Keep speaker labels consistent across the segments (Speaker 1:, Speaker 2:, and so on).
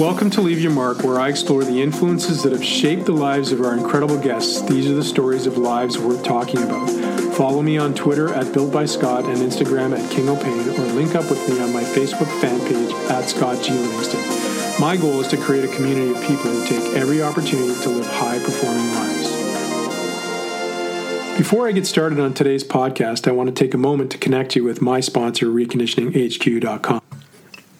Speaker 1: Welcome to Leave Your Mark, where I explore the influences that have shaped the lives of our incredible guests. These are the stories of lives worth talking about. Follow me on Twitter at Built by Scott and Instagram at King O'Pain, or link up with me on my Facebook fan page at Scott G. Livingston. My goal is to create a community of people who take every opportunity to live high performing lives. Before I get started on today's podcast, I want to take a moment to connect you with my sponsor, reconditioninghq.com.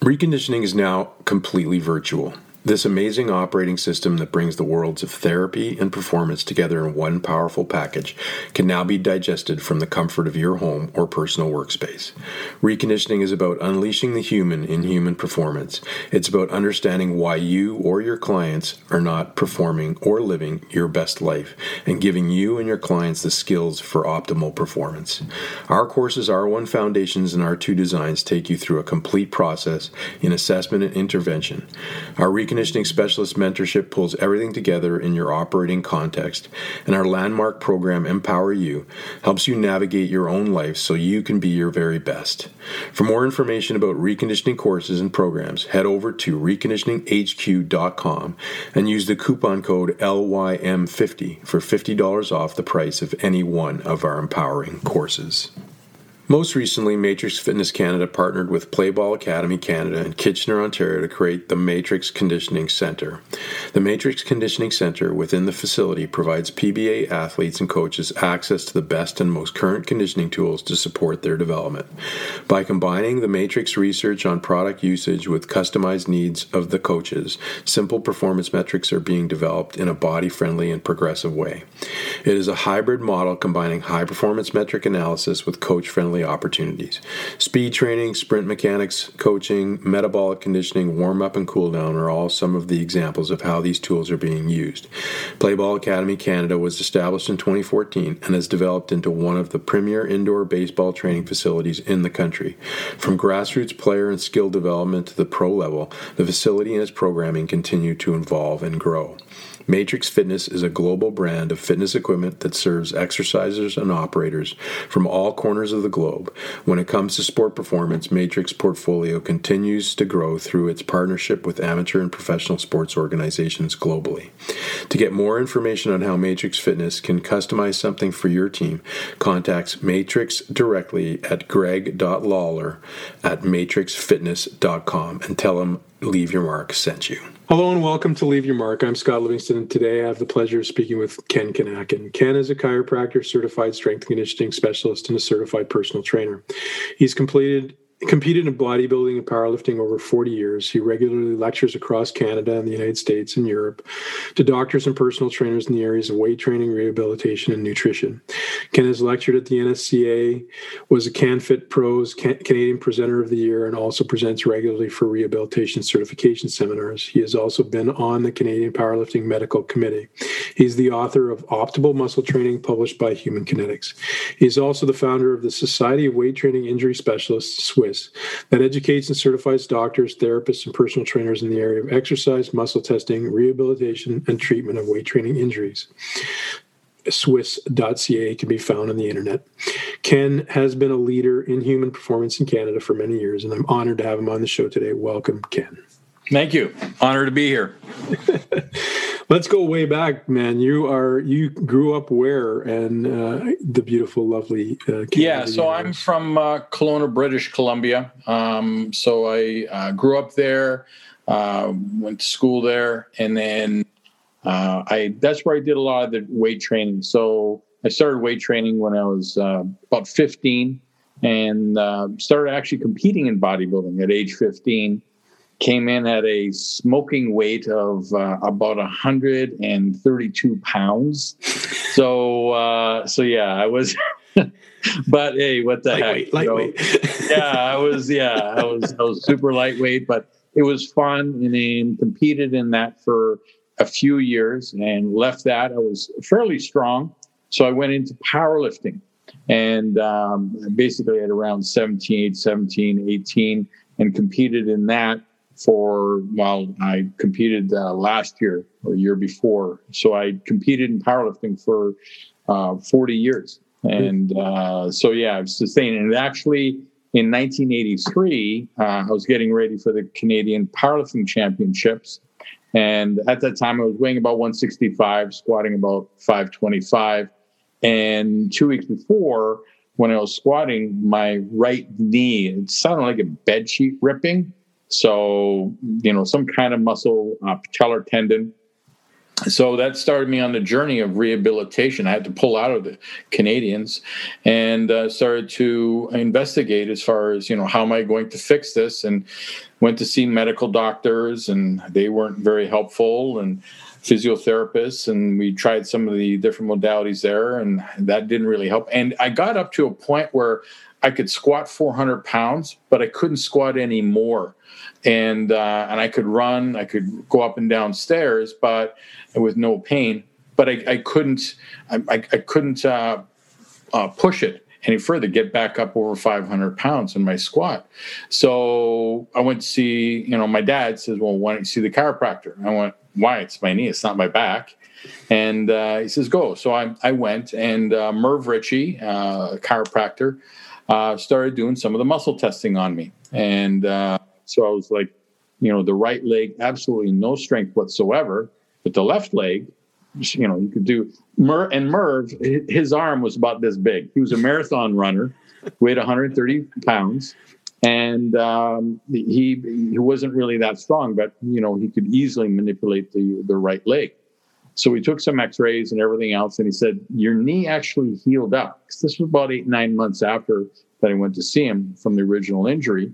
Speaker 2: Reconditioning is now completely virtual. This amazing operating system that brings the worlds of therapy and performance together in one powerful package can now be digested from the comfort of your home or personal workspace. Reconditioning is about unleashing the human in human performance. It's about understanding why you or your clients are not performing or living your best life and giving you and your clients the skills for optimal performance. Our courses R1 Foundations and R2 Designs take you through a complete process in assessment and intervention. Our Reconditioning Specialist Mentorship pulls everything together in your operating context, and our landmark program, Empower You, helps you navigate your own life so you can be your very best. For more information about reconditioning courses and programs, head over to reconditioninghq.com and use the coupon code LYM50 for $50 off the price of any one of our empowering courses. Most recently, Matrix Fitness Canada partnered with Playball Academy Canada and Kitchener, Ontario to create the Matrix Conditioning Centre. The Matrix Conditioning Centre within the facility provides PBA athletes and coaches access to the best and most current conditioning tools to support their development. By combining the Matrix research on product usage with customized needs of the coaches, simple performance metrics are being developed in a body friendly and progressive way. It is a hybrid model combining high performance metric analysis with coach friendly opportunities. Speed training, sprint mechanics, coaching, metabolic conditioning, warm up, and cool down are all some of the examples of how these tools are being used. Playball Academy Canada was established in 2014 and has developed into one of the premier indoor baseball training facilities in the country. From grassroots player and skill development to the pro level, the facility and its programming continue to evolve and grow. Matrix Fitness is a global brand of fitness equipment that serves exercisers and operators from all corners of the globe. When it comes to sport performance, Matrix portfolio continues to grow through its partnership with amateur and professional sports organizations globally. To get more information on how Matrix Fitness can customize something for your team, contact Matrix directly at greg.lawler at matrixfitness.com and tell them Leave Your Mark sent you.
Speaker 1: Hello and welcome to Leave Your Mark. I'm Scott Livingston, and today I have the pleasure of speaking with Ken Kinakin. Ken is a chiropractor, certified strength conditioning specialist, and a certified personal trainer. He's completed competed in bodybuilding and powerlifting over 40 years. He regularly lectures across Canada and the United States and Europe to doctors and personal trainers in the areas of weight training, rehabilitation, and nutrition. Ken has lectured at the NSCA, was a CanFit Pros Canadian Presenter of the Year, and also presents regularly for rehabilitation certification seminars. He has also been on the Canadian Powerlifting Medical Committee. He's the author of Optimal Muscle Training, published by Human Kinetics. He's also the founder of the Society of Weight Training Injury Specialists, SWIS that educates and certifies doctors, therapists, and personal trainers in the area of exercise, muscle testing, rehabilitation, and treatment of weight training injuries. SWIS.ca can be found on the internet. Ken has been a leader in human performance in Canada for many years, and I'm honored to have him on the show today. Welcome, Ken.
Speaker 3: Thank you. Honor to be here.
Speaker 1: Let's go way back, man. You are you grew up where and uh, the beautiful, lovely.
Speaker 3: Uh, yeah, so I'm from uh, Kelowna, British Columbia. Um, so I uh, grew up there, uh, went to school there, and then uh, I that's where I did a lot of the weight training. So I started weight training when I was uh, about 15, and started actually competing in bodybuilding at age 15 came in at a smoking weight of uh, about 132 pounds. So, uh, so yeah, I was. but hey, what the lightweight, heck? Lightweight. yeah, I was. Yeah, I was. I was super lightweight, but it was fun, and then competed in that for a few years, and left that. I was fairly strong, so I went into powerlifting, and um, basically at around 17, 17, 18, and competed in that for while I competed uh, last year or year before. So I competed in powerlifting for uh, 40 years. And uh, so, yeah, I've sustained. And actually, in 1983, uh, I was getting ready for the Canadian Powerlifting Championships. And at that time, I was weighing about 165, squatting about 525. And two weeks before, when I was squatting, my right knee, it sounded like a bed sheet ripping. So, you know, some kind of muscle, uh, patellar tendon so that started me on the journey of rehabilitation. I had to pull out of the Canadians and uh, started to investigate as far as you know how am I going to fix this, and went to see medical doctors, and they weren't very helpful, and physiotherapists, and we tried some of the different modalities there, and that didn't really help. And I got up to a point where I could squat 400 pounds, but I couldn't squat anymore and uh, and I could run, I could go up and down stairs, but with no pain. But I, I couldn't, I, I couldn't uh, uh, push it any further, get back up over 500 pounds in my squat. So I went to see, you know, my dad says, "Well, why don't you see the chiropractor?" I went, "Why? It's my knee. It's not my back." And uh, he says, "Go." So I, I went, and uh, Merv Ritchie, uh, chiropractor, uh, started doing some of the muscle testing on me, and uh, so I was like, you know, the right leg, absolutely no strength whatsoever, but the left leg, you know, you could do. Mer- and Merv, his arm was about this big. He was a marathon runner, weighed 130 pounds, and um, he he wasn't really that strong, but you know, he could easily manipulate the the right leg. So we took some X-rays and everything else, and he said your knee actually healed up. This was about eight nine months after that I went to see him from the original injury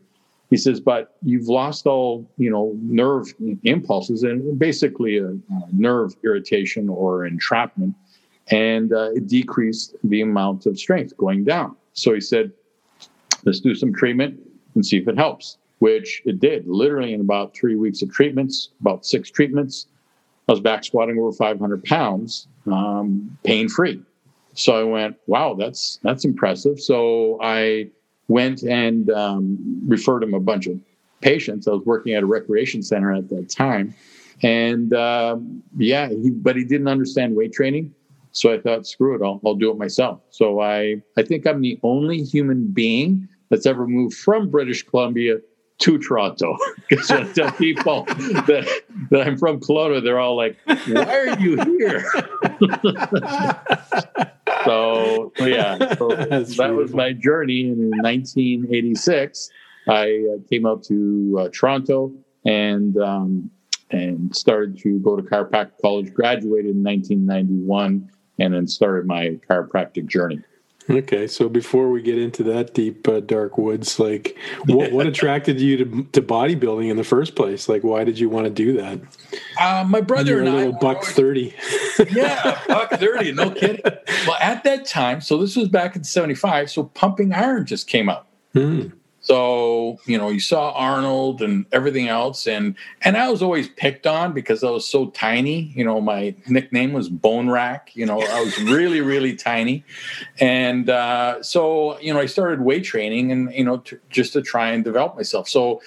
Speaker 3: he says, but you've lost all, you know, nerve impulses and basically a, nerve irritation or entrapment. And uh, it decreased the amount of strength going down. So he said, let's do some treatment and see if it helps, which it did. Literally in about three weeks of treatments, about six treatments, I was back squatting over 500 pounds, um, pain free. So I went, wow, that's that's impressive. So I went and um, referred him a bunch of patients. I was working at a recreation center at that time. And um, yeah, he, but he didn't understand weight training. So I thought, screw it, I'll, I'll do it myself. So I, I think I'm the only human being that's ever moved from British Columbia to Toronto. Because when I tell people that, that I'm from Kelowna, they're all like, why are you here? so yeah, so that beautiful. was my journey. And in 1986, I uh, came out to uh, Toronto and um, and started to go to chiropractic college. Graduated in 1991, and then started my chiropractic journey.
Speaker 1: Okay, so before we get into that deep uh, dark woods, like what, what attracted you to, to bodybuilding in the first place? Like, why did you want to do that?
Speaker 3: Uh, my brother and
Speaker 1: I, buck always, thirty.
Speaker 3: yeah, buck thirty. No kidding. Well, at that time, so this was back in '75. So pumping iron just came out. Hmm. So, you know, you saw Arnold and everything else. And and I was always picked on because I was so tiny. You know, my nickname was Bone Rack. You know, I was really, really tiny. And uh, so, you know, I started weight training and, you know, to, just to try and develop myself. So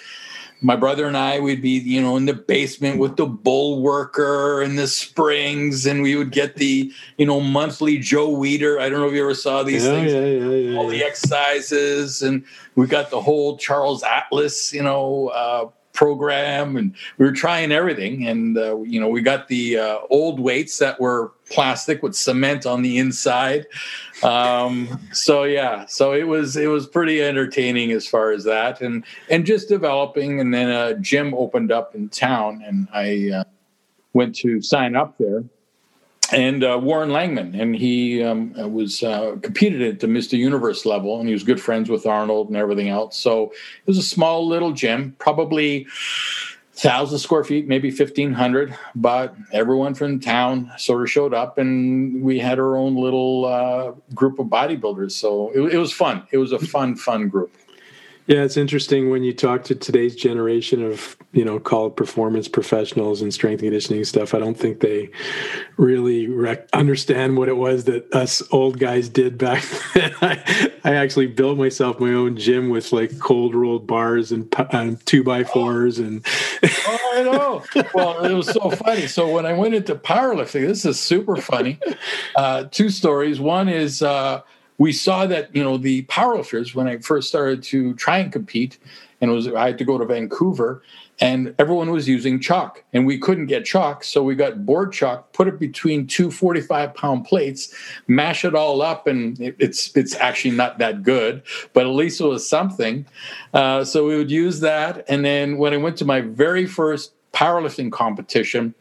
Speaker 3: my brother and I would be, you know, in the basement with the Bullworker and the springs, and we would get the, you know, monthly Joe Weider. I don't know if you ever saw these yeah, things, yeah, yeah, all the exercises, and we got the whole Charles Atlas, you know, uh, program and we were trying everything. And uh, you know we got the uh, old weights that were plastic with cement on the inside um, so yeah so it was it was pretty entertaining as far as that and and just developing and then a gym opened up in town and i uh, went to sign up there and uh, Warren Langman, and he um, was uh, competed at the Mr. Universe level, and he was good friends with Arnold and everything else. So it was a small little gym, probably thousand square feet, maybe fifteen hundred, but everyone from town sort of showed up, and we had our own little uh, group of bodybuilders. So it, it was fun. It was a fun, fun group.
Speaker 1: Yeah, it's interesting when you talk to today's generation of, you know, call it performance professionals and strength conditioning stuff. I don't think they really rec- understand what it was that us old guys did back then. I, I actually built myself my own gym with like cold rolled bars and, and two by fours and.
Speaker 3: oh, I know. Well, it was so funny. So when I went into powerlifting, this is super funny. Uh, two stories. One is, uh, we saw that you know the powerlifters when I first started to try and compete, and it was I had to go to Vancouver, and everyone was using chalk, and we couldn't get chalk, so we got board chalk, put it between two 45 pound plates, mash it all up, and it, it's it's actually not that good, but at least it was something. Uh, so we would use that, and then when I went to my very first powerlifting competition.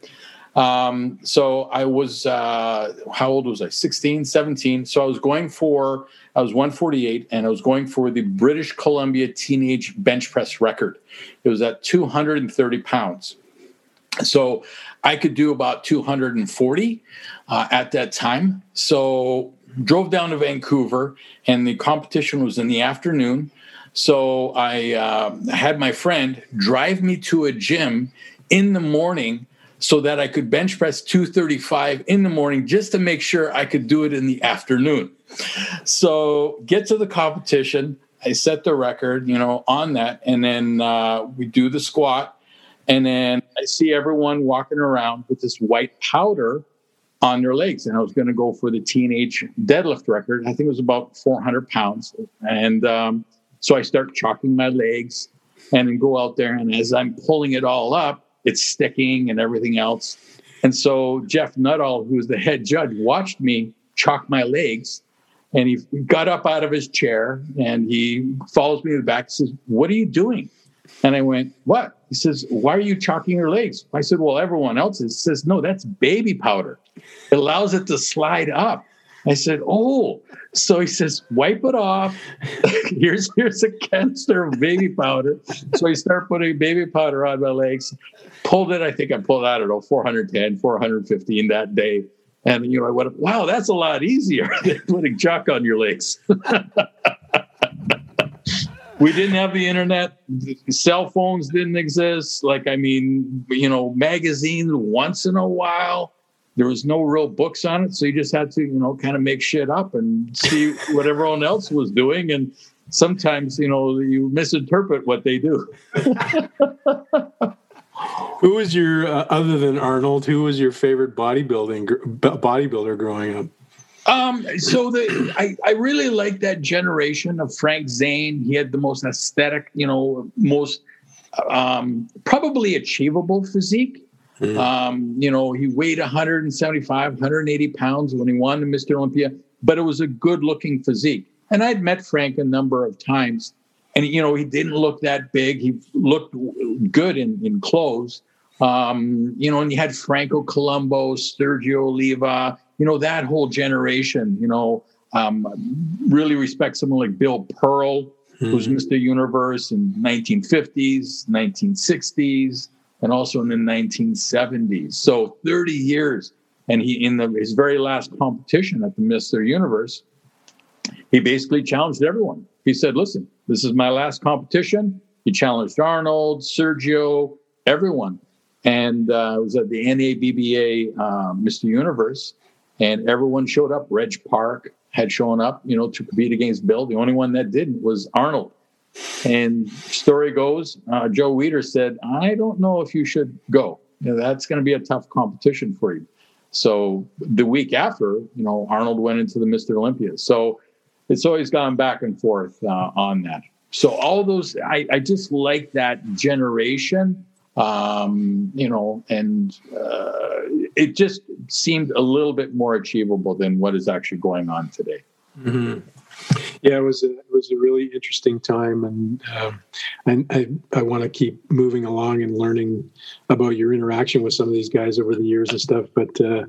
Speaker 3: Um, so I was, uh, how old was I? 16, 17. So I was going for, I was 148 and I was going for the British Columbia teenage bench press record. It was at 230 pounds. So I could do about 240 uh, at that time. So drove down to Vancouver and the competition was in the afternoon. So I uh, had my friend drive me to a gym in the morning so that I could bench press 235 in the morning just to make sure I could do it in the afternoon. So get to the competition. I set the record, you know, on that, and then uh, we do the squat, and then I see everyone walking around with this white powder on their legs, and I was going to go for the teenage deadlift record. I think it was about 400 pounds, and um, so I start chalking my legs, and then go out there, and as I'm pulling it all up, it's sticking and everything else. And so Jeff Nuttall, who's the head judge, watched me chalk my legs. And he got up out of his chair and he follows me back and says, What are you doing? And I went, What? He says, Why are you chalking your legs? I said, Well, everyone else is. He says, No, that's baby powder. It allows it to slide up. I said, "Oh." So he says, "Wipe it off. here's here's a canister of baby powder." So I start putting baby powder on my legs. Pulled it. I think I pulled out, know, 410, 415 that day. And you know, I went, "Wow, that's a lot easier than putting chalk on your legs." we didn't have the internet cell phones didn't exist like i mean you know magazines once in a while there was no real books on it so you just had to you know kind of make shit up and see what everyone else was doing and sometimes you know you misinterpret what they do
Speaker 1: who was your uh, other than arnold who was your favorite bodybuilding bodybuilder growing up
Speaker 3: um, so the I, I really like that generation of Frank Zane. He had the most aesthetic, you know, most um, probably achievable physique. Mm. Um, you know, he weighed 175, 180 pounds when he won the Mr. Olympia, but it was a good looking physique. And I'd met Frank a number of times, and you know, he didn't look that big. He looked good in, in clothes. Um, you know, and you had Franco Columbu, Sergio Oliva, you know, that whole generation, you know, um, really respect someone like Bill Pearl, mm-hmm. who's Mr. Universe in 1950s, 1960s and also in the 1970s. So 30 years. And he, in the, his very last competition at the Mr. Universe, he basically challenged everyone. He said, Listen, this is my last competition. He challenged Arnold, Sergio, everyone. And uh, it was at the NABBA uh, Mr. Universe. And everyone showed up. Reg Park had shown up, you know, to compete against Bill. The only one that didn't was Arnold. And story goes, uh, Joe Weider said, I don't know if you should go. You know, that's going to be a tough competition for you. So the week after, you know, Arnold went into the Mr. Olympia. So it's always gone back and forth uh, on that. So all those, I, I just like that generation, um, you know, and uh, it just seemed a little bit more achievable than what is actually going on today.
Speaker 1: Mm-hmm yeah, it was a, was a really interesting time, and um, and I I want to keep moving along and learning about your interaction with some of these guys over the years and stuff. But uh,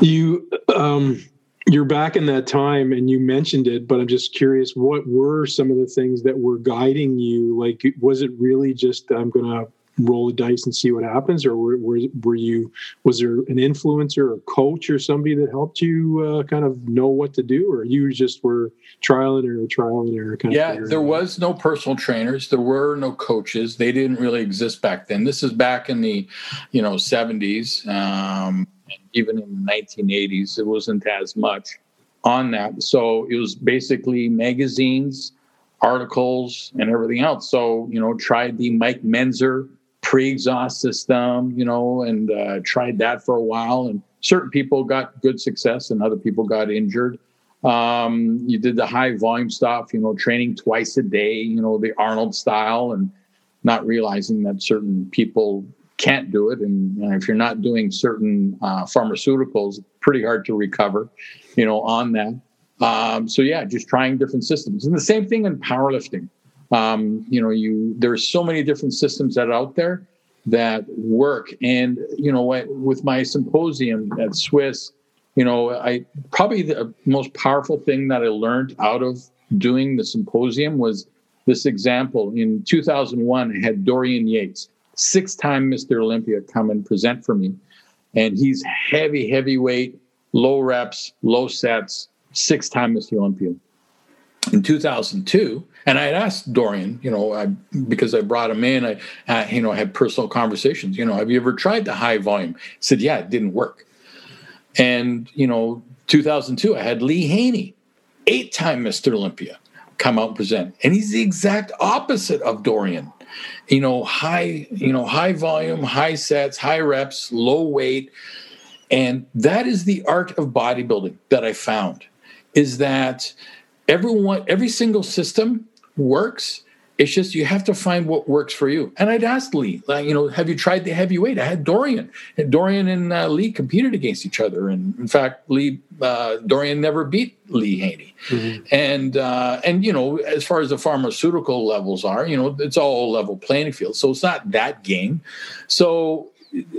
Speaker 1: you um, you're back in that time, and you mentioned it, but I'm just curious, what were some of the things that were guiding you? Like, was it really just I'm going to roll the dice and see what happens, or were, were, were you was there an influencer or coach or somebody that helped you uh, kind of know what to do, or you just were trial and error, trial and error?
Speaker 3: Kind yeah, there was no personal trainers, there were no coaches. They didn't really exist back then. This is back in the you know 70s, um, even in the 1980s. It wasn't as much on that. So it was basically magazines articles and everything else. So, you know, tried the Mike Mentzer pre-exhaust system, you know, and uh, tried that for a while. And certain people got good success, and other people got injured. Um, you did the high volume stuff, you know, training twice a day, you know, the Arnold style, and not realizing that certain people can't do it. And if you're not doing certain uh, pharmaceuticals, pretty hard to recover, you know, on that. Um, so yeah, just trying different systems, and the same thing in powerlifting. Um, you know, you there's so many different systems that are out there that work, and you know, with my symposium at SWIS, you know, I probably the most powerful thing that I learned out of doing the symposium was this example. In 2001, I had Dorian Yates, six-time Mr. Olympia, come and present for me, and he's heavy, heavyweight, low reps, low sets six time Mr. Olympia. In 2002, and I had asked Dorian, you know, I, because I brought him in, I, uh, you know, I had personal conversations. You know, have you ever tried the high volume? He said, yeah, it didn't work. And you know, 2002, I had Lee Haney, eight-time Mr. Olympia, come out and present, and he's the exact opposite of Dorian. You know, high, you know, high volume, high sets, high reps, low weight, and that is the art of bodybuilding that I found is that everyone, every single system works. It's just you have to find what works for you. And I'd asked Lee, like, you know, have you tried the heavyweight? I had Dorian. And Dorian and uh, Lee competed against each other, and in fact, Lee uh, Dorian never beat Lee Haney. Mm-hmm. And uh, and you know, as far as the pharmaceutical levels are, you know, it's all level playing field. So it's not that game. So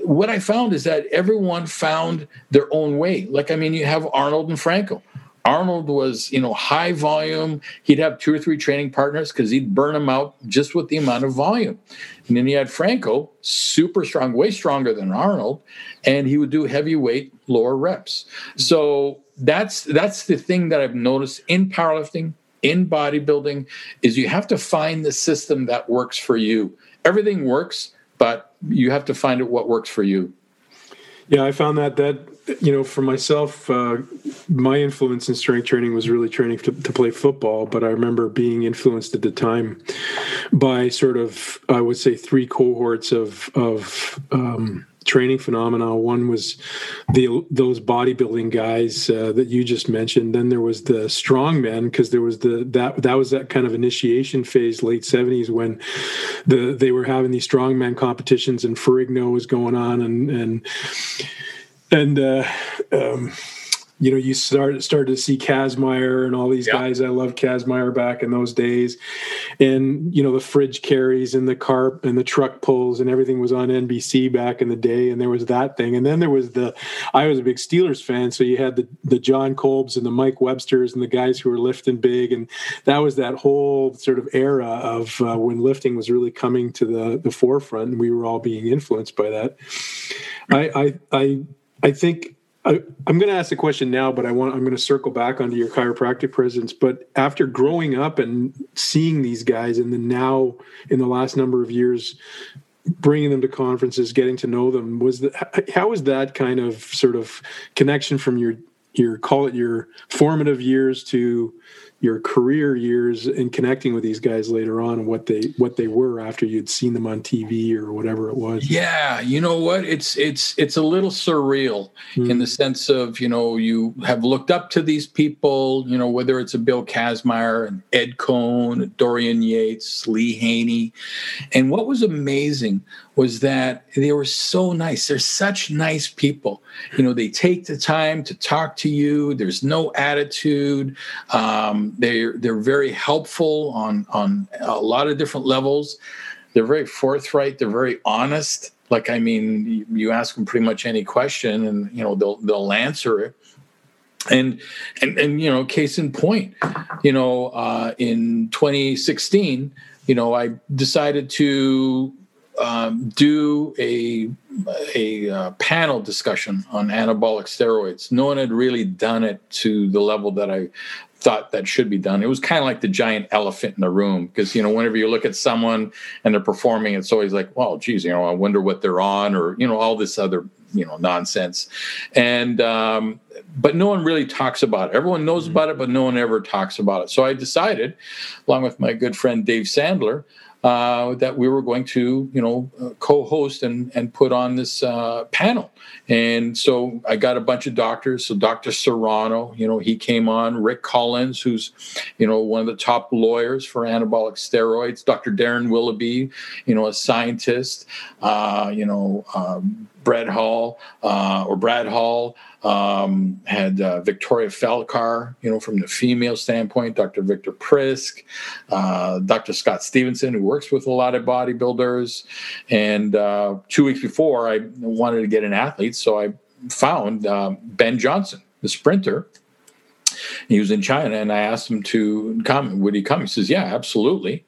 Speaker 3: what I found is that everyone found their own way. Like, I mean, you have Arnold and Franco. Arnold was, you know, high volume. He'd have two or three training partners because he'd burn them out just with the amount of volume. And then you had Franco, super strong, way stronger than Arnold, and he would do heavyweight, lower reps. Mm-hmm. So that's that's the thing that I've noticed in powerlifting, in bodybuilding, is you have to find the system that works for you. Everything works, but you have to find out what works for you.
Speaker 1: Yeah, I found that that you know, for myself, uh, my influence in strength training was really training to, to, play football. But I remember being influenced at the time by sort of, I would say, three cohorts of of um, training phenomena. One was the those bodybuilding guys uh, that you just mentioned. Then there was the strongmen because there was the that that was that kind of initiation phase, late seventies, when the they were having these strongman competitions and Ferrigno was going on and and and uh, um, you know, you start started to see Kazmaier and all these yeah. guys. I love Kazmaier back in those days, and you know the fridge carries and the carp and the truck pulls and everything was on NBC back in the day. And there was that thing, and then there was the. I was a big Steelers fan, so you had the the Jon Kolbs and the Mike Websters and the guys who were lifting big, and that was that whole sort of era of uh, when lifting was really coming to the the forefront, and we were all being influenced by that. I I, I I think I, am going to ask the question now, but I want I'm going to circle back onto your chiropractic presence. But after growing up and seeing these guys, and then now in the last number of years, bringing them to conferences, getting to know them, was that how was that kind of sort of connection from your your call it your formative years to your career years and connecting with these guys later on and what they what they were after you'd seen them on TV or whatever it was.
Speaker 3: Yeah, you know what? It's it's it's a little surreal mm. in the sense of, you know, you have looked up to these people, you know, whether it's a Bill Kazmaier and Ed Coan, Dorian Yates, Lee Haney. And what was amazing was that they were so nice. They're such nice people. You know, they take the time to talk to you. There's no attitude. Um, they're they're very helpful on on a lot of different levels. They're very forthright. They're very honest. Like I mean, you ask them pretty much any question, and you know they'll they'll answer it and and and you know case in point you know uh, in 2016 you know i decided to um, do a a uh, panel discussion on anabolic steroids. No one had really done it to the level that I thought that should be done. It was kind of like the giant elephant in the room because you know whenever you look at someone and they're performing, it's always like, well, geez, you know, I wonder what they're on, or you know, all this other you know nonsense. And um, but no one really talks about it. Everyone knows mm-hmm. about it, but no one ever talks about it. So I decided, along with my good friend Dave Sandler uh, that we were going to, you know, uh, co-host and and put on this uh, panel. And so I got a bunch of doctors. So Dr. Serrano, you know, he came on. Rick Collins, who's, you know, one of the top lawyers for anabolic steroids. Dr. Darryn Willoughby, you know, a scientist. Uh, you know, um, Brad Hall uh, or Brad Hall um, had uh, Victoria Felkar, you know, from the female standpoint, Dr. Victor Prisk, uh, Dr. Scott Stevenson, who works with a lot of bodybuilders. And uh, two weeks before, I wanted to get an athlete, so I found uh, Ben Johnson, the sprinter. He was in China, and I asked him to come. Would he come? He says, "Yeah, absolutely."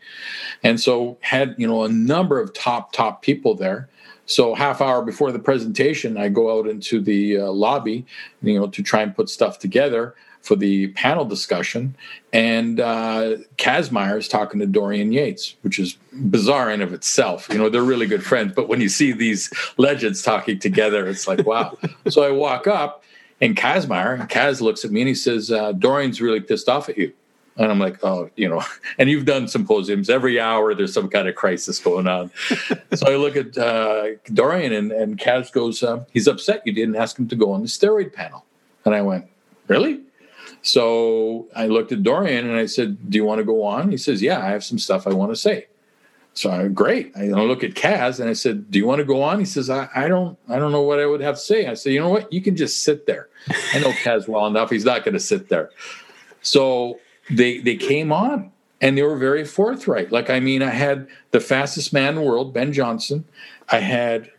Speaker 3: And so had you know a number of top top people there so half hour before the presentation, I go out into the uh, lobby, you know, to try and put stuff together for the panel discussion. And uh, Kazmaier is talking to Dorian Yates, which is bizarre in of itself. You know, they're really good friends, but when you see these legends talking together, it's like, wow. so I walk up, and Kazmaier, Kaz looks at me and he says, uh, Dorian's really pissed off at you. And I'm like, oh, you know, and you've done symposiums every hour. There's some kind of crisis going on. so I look at uh, Dorian, and, and Kaz goes, uh, he's upset you didn't ask him to go on the steroid panel. And I went, really? So I looked at Dorian and I said, do you want to go on? He says, yeah, I have some stuff I want to say. So I great. I look at Kaz and I said, "Do you want to go on?" He says, I, "I don't. I don't know what I would have to say." I said, "You know what? You can just sit there." I know Kaz well enough. He's not going to sit there. So they they came on and they were very forthright. Like I mean, I had the fastest man in the world, Ben Johnson. I had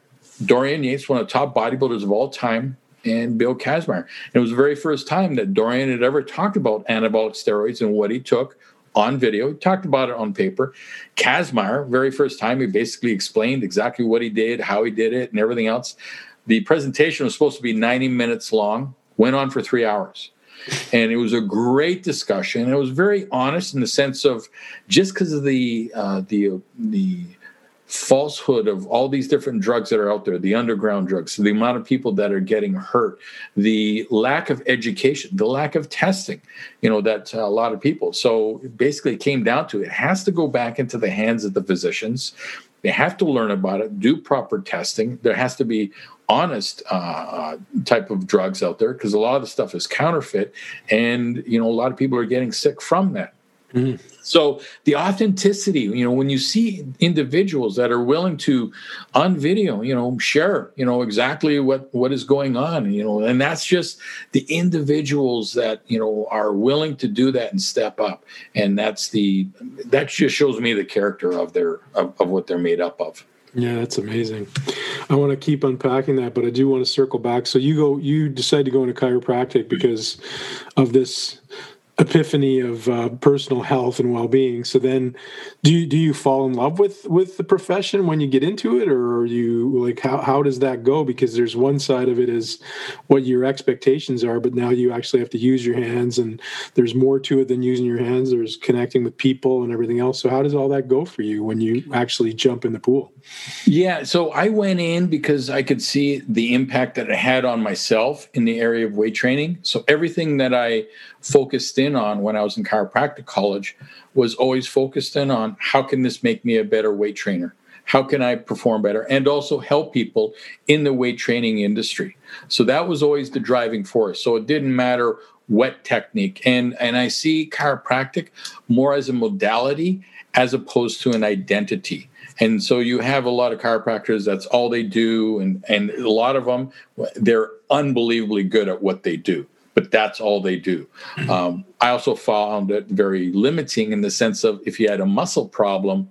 Speaker 3: Dorian Yates, one of the top bodybuilders of all time, and Bill Kazmaier. And it was the very first time that Dorian had ever talked about anabolic steroids and what he took on video. He talked about it on paper. Kazmaier, very first time, he basically explained exactly what he did, how he did it, and everything else. The presentation was supposed to be 90 minutes long, went on for three hours and it was a great discussion. It was very honest in the sense of just because of the uh, the the falsehood of all these different drugs that are out there, the underground drugs, the amount of people that are getting hurt, the lack of education, the lack of testing, you know, that uh, a lot of people. So basically, it came down to it has to go back into the hands of the physicians. They have to learn about it, do proper testing. There has to be honest uh, type of drugs out there because a lot of the stuff is counterfeit, and you know a lot of people are getting sick from that. Mm-hmm. So the authenticity, you know, when you see individuals that are willing to, on video, you know, share, you know, exactly what what is going on, you know, and that's just the individuals that you know are willing to do that and step up, and that's the that just shows me the character of their of, of what they're made up of.
Speaker 1: Yeah, that's amazing. I want to keep unpacking that, but I do want to circle back. So you go, you decide to go into chiropractic because of this epiphany of uh, personal health and well-being. So then do you do you fall in love with with the profession when you get into it or are you like how, how does that go? Because there's one side of it is what your expectations are but now you actually have to use your hands and there's more to it than using your hands. There's connecting with people and everything else. So how does all that go for you when you actually jump in the pool
Speaker 3: yeah so i went in because i could see the impact that it had on myself in the area of weight training so everything that i focused in on when I was in chiropractic college was always focused in on how can this make me a better weight trainer? How can I perform better and also help people in the weight training industry? So that was always the driving force. So it didn't matter what technique. And and I see chiropractic more as a modality as opposed to an identity. And so you have a lot of chiropractors, that's all they do. And, and a lot of them, they're unbelievably good at what they do but that's all they do. Mm-hmm. Um, I also found it very limiting in the sense of if you had a muscle problem,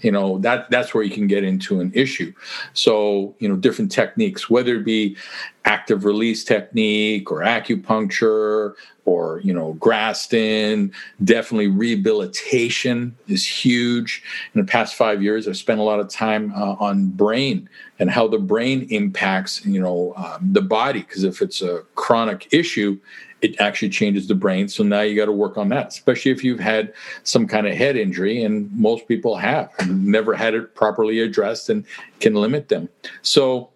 Speaker 3: you know that that's where you can get into an issue. So you know different techniques, whether it be active release technique or acupuncture or you know Graston, definitely rehabilitation is huge. In the past five years, I've spent a lot of time uh, on brain and how the brain impacts you know um, the body because if it's a chronic issue it actually changes the brain so now you got to work on that especially if you've had some kind of head injury and most people have never had it properly addressed and can limit them so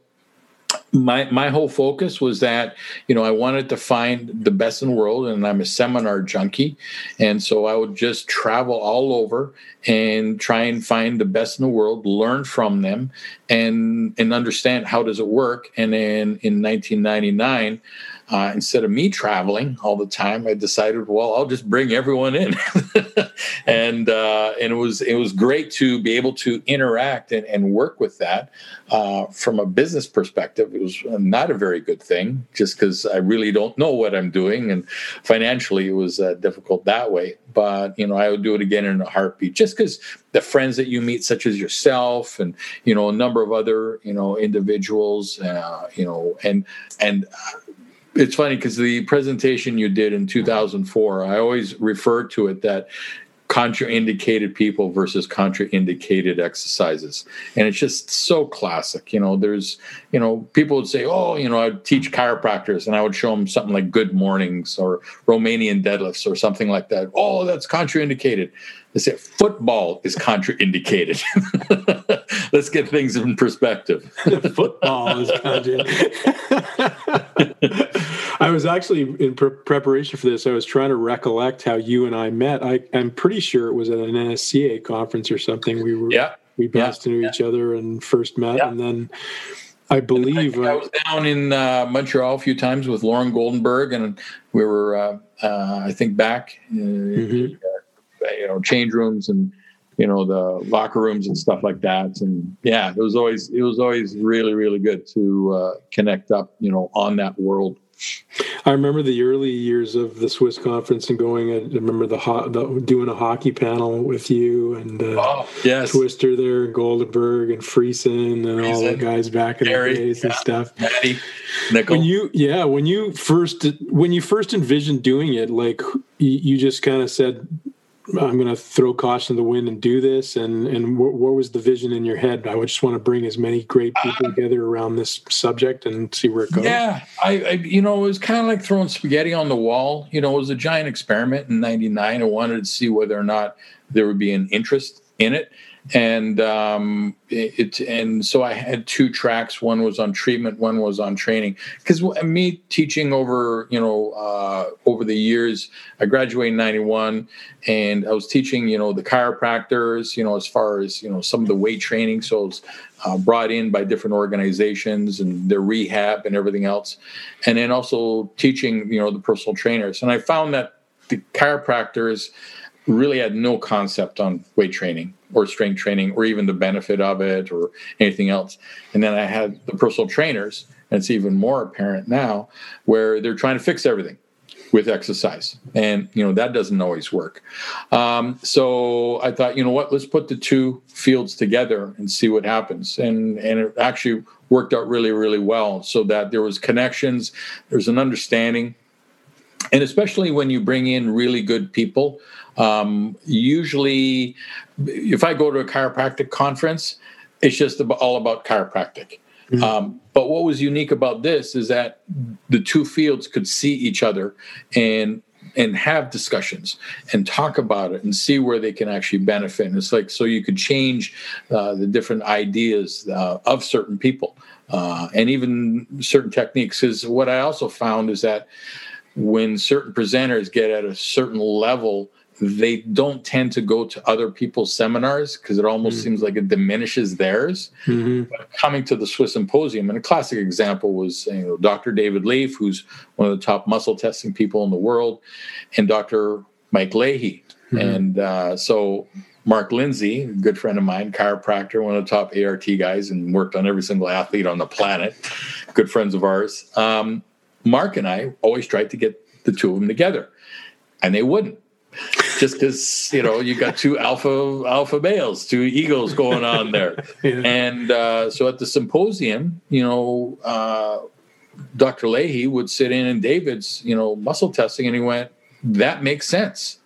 Speaker 3: my my whole focus was that you know I wanted to find the best in the world, and I'm a seminar junkie, and so I would just travel all over and try and find the best in the world, learn from them, and and understand how does it work. And then in 1999, uh, instead of me traveling all the time, I decided, well, I'll just bring everyone in, and uh, and it was it was great to be able to interact and, and work with that. Uh, from a business perspective, it was not a very good thing, just because I really don't know what I'm doing, and financially, it was uh, difficult that way. But you know, I would do it again in a heartbeat, just because the friends that you meet, such as yourself, and you know, a number of other you know individuals, uh, you know, and and it's funny because the presentation you did in 2004, I always refer to it that contraindicated people versus contraindicated exercises. And it's just so classic you know there's you know people would say oh you know i'd teach chiropractors and i would show them something like good mornings or romanian deadlifts or something like that. Oh that's contraindicated they say football is contraindicated let's get things in perspective
Speaker 1: football is contraindicated I was actually in pre- preparation for this. I was trying to recollect how you and I met. I, am pretty sure it was at an NSCA conference or something. We were
Speaker 3: yeah.
Speaker 1: we bumped
Speaker 3: yeah.
Speaker 1: into
Speaker 3: yeah.
Speaker 1: each other and first met, yeah. and then I believe
Speaker 3: I, I, was down in uh, Montreal a few times with Lorne Goldenberg, and we were uh, uh, I think back, uh, mm-hmm. You know, change rooms and you know the locker rooms and stuff like that and yeah it was always it was always really really good to uh, connect up you know on that world
Speaker 1: I remember the early years of the SWIS conference and going. I remember the, ho- the doing a hockey panel with you and uh,
Speaker 3: oh, yes.
Speaker 1: Twister there, and Goldenberg and Friesen and Friesen, all the guys back in Harry, the days yeah. and stuff.
Speaker 3: Maddie,
Speaker 1: when you yeah when you first when you first envisioned doing it, like you, you just kind of said, I'm going to throw caution to the wind and do this? And and what, what, was the vision in your head? I would just want to bring as many great people uh, together around this subject and see where it goes.
Speaker 3: Yeah, I, I you know it was kind of like throwing spaghetti on the wall. You know, it was a giant experiment in '99. I wanted to see whether or not there would be an interest in it and um, it and so I had two tracks. One was on treatment, one was on training. Because me teaching over you know uh, over the years, I graduated in '91, and I was teaching you know the chiropractors, you know as far as you know some of the weight training. So was uh, brought in by different organizations and their rehab and everything else, and then also teaching you know the personal trainers. And I found that the chiropractors really had no concept on weight training or strength training or even the benefit of it or anything else. And then I had the personal trainers, and it's even more apparent now, where they're trying to fix everything with exercise. And you know that doesn't always work. Um, so i thought you know what let's put the two fields together and see what happens. And and it actually worked out really really well so that there was connections there's an understanding. And especially when you bring in really good people um, usually, if I go to a chiropractic conference, it's just all about chiropractic. Mm-hmm. Um, but what was unique about this is that the two fields could see each other and and have discussions and talk about it and see where they can actually benefit. And it's like so you could change uh, the different ideas uh, of certain people uh, and even certain techniques. Because what I also found is that when certain presenters get at a certain level they don't tend to go to other people's seminars because it almost mm-hmm. seems like it diminishes theirs. Mm-hmm. But coming to the SWIS Symposium, and a classic example was you know, Dr. David Leaf, who's one of the top muscle testing people in the world, and Dr. Mike Leahy. Mm-hmm. And uh, so Mark Lindsay, a good friend of mine, chiropractor, one of the top ART guys, and worked on every single athlete on the planet, good friends of ours. Um, Mark and I always tried to get the two of them together, and they wouldn't just because you know you got two alpha alpha males, two eagles going on there, yeah. and uh, so at the symposium, you know, uh, Dr. Leahy would sit in and David's you know muscle testing, and he went, "That makes sense,"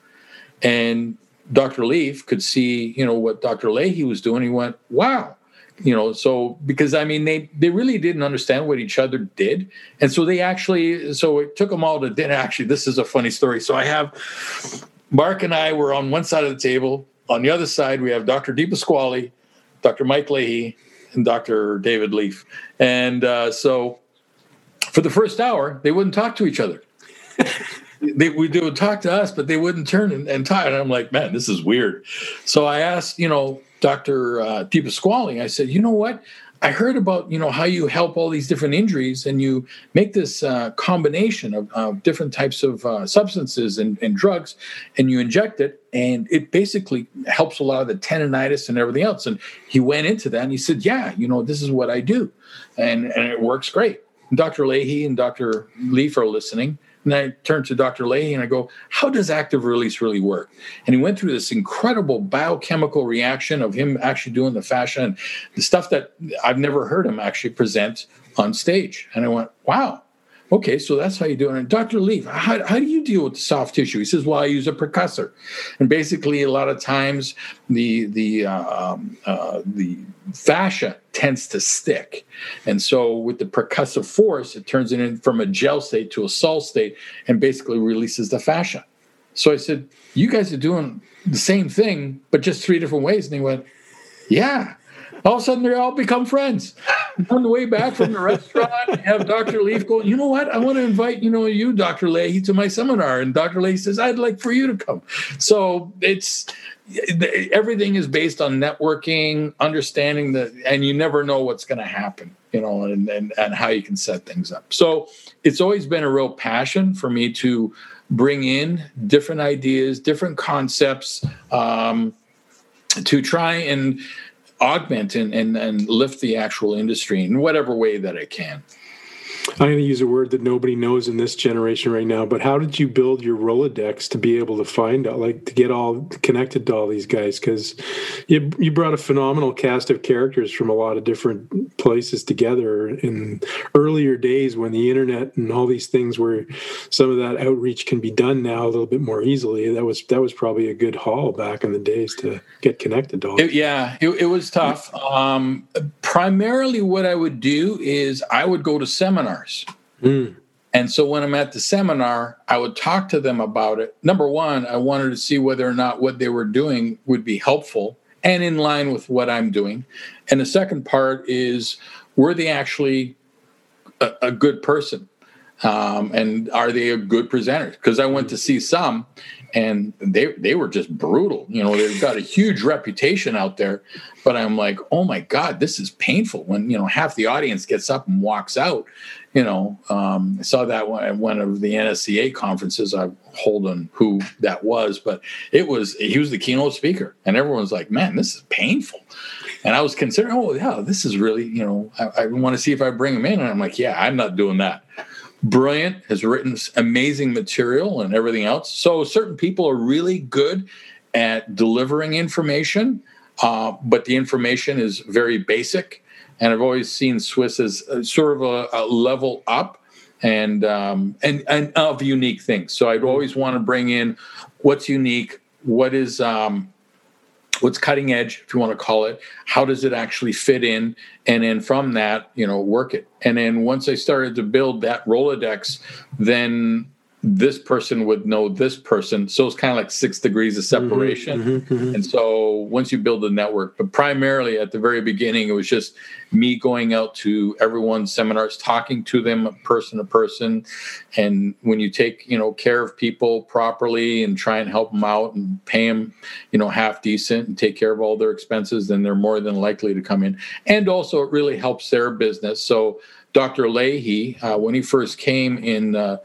Speaker 3: and Dr. Leaf could see you know what Dr. Leahy was doing. He went, "Wow." you know so because i mean they they really didn't understand what each other did and so they actually so it took them all to dinner actually this is a funny story so i have Mark and I were on one side of the table. On the other side, we have Dr. Di Pasquale, Dr. Mike Leahy, and Dr. David Leaf. And uh, so for the first hour, they wouldn't talk to each other. they, they would talk to us, but they wouldn't turn and, and talk. And I'm like, man, this is weird. So I asked, you know, Dr. Uh, Di Pasquale, I said, you know what? I heard about you know how you help all these different injuries and you make this uh, combination of uh, different types of uh, substances and, and, drugs and you inject it and it basically helps a lot of the tendonitis and everything else. And he went into that and he said, "Yeah, you know this is what I do, and and it works great." And Dr. Leahy and Dr. Leaf are listening, and I turned to Dr. Leahy and I go, How does active release really work? And he went through this incredible biochemical reaction of him actually doing the fascia and the stuff that I've never heard him actually present on stage. And I went, Wow, Okay, so that's how you do it. And Dr. Leaf, how, how do you deal with soft tissue? He says, well, I use a percussor. And basically, a lot of times the, the, uh, um, uh, the fascia tends to stick. And so with the percussive force, it turns it in from a gel state to a sol state and basically releases the fascia. So I said, you guys are doing the same thing, but just three different ways. And he went, yeah all of a sudden they all become friends. On the way back from the restaurant, have Dr. Leaf going, you know what? I want to invite, you know, you, Dr. Leahy, to my seminar. And Dr. Leahy says, I'd like for you to come. So it's everything is based on networking, understanding that, and you never know what's going to happen, you know, and, and, and how you can set things up. So it's always been a real passion for me to bring in different ideas, different concepts, um, to try and augment and, and, and lift the actual industry in whatever way that it can.
Speaker 1: I'm going to use a word that nobody knows in this generation right now, but how did you build your Rolodex to be able to find out, like to get all connected to all these guys? Because you, you brought a phenomenal cast of characters from a lot of different places together in earlier days when the internet and all these things where some of that outreach can be done now a little bit more easily. That was that was probably a good haul back in the days to get connected to all.
Speaker 3: It, yeah, it, it was tough. Um, primarily, what I would do is I would go to seminars seminars. Mm. And so when I'm at the seminar, I would talk to them about it. Number one, I wanted to see whether or not what they were doing would be helpful and in line with what I'm doing. And the second part is were they actually a, a good person? Um, and are they a good presenter? Because I went to see some and they they were just brutal. You know, they've got a huge reputation out there, but I'm like, oh my god, this is painful. When you know half the audience gets up and walks out. You know, um, I saw that one at one of the NSCA conferences. I hold on who that was, but it was he was the keynote speaker, and everyone's like, man, this is painful. And I was considering, oh yeah, this is really, you know, I, I want to see if I bring him in, and I'm like, yeah, I'm not doing that brilliant, has written amazing material and everything else. So certain people are really good at delivering information, uh, but the information is very basic. And I've always seen SWIS as sort of a, a level up and um, and and of unique things. So I'd always want to bring in what's unique, what is um, what's cutting edge if you want to call it how does it actually fit in and then from that you know work it and then once i started to build that rolodex then this person would know this person. So it's kind of like six degrees of mm-hmm, separation. Mm-hmm, mm-hmm. And so once you build a network, but primarily at the very beginning, it was just me going out to everyone's seminars, talking to them person to person. And when you take, you know, care of people properly and try and help them out and pay them, you know, half decent and take care of all their expenses, then they're more than likely to come in. And also it really helps their business. So Dr. Leahy, uh, when he first came in, uh,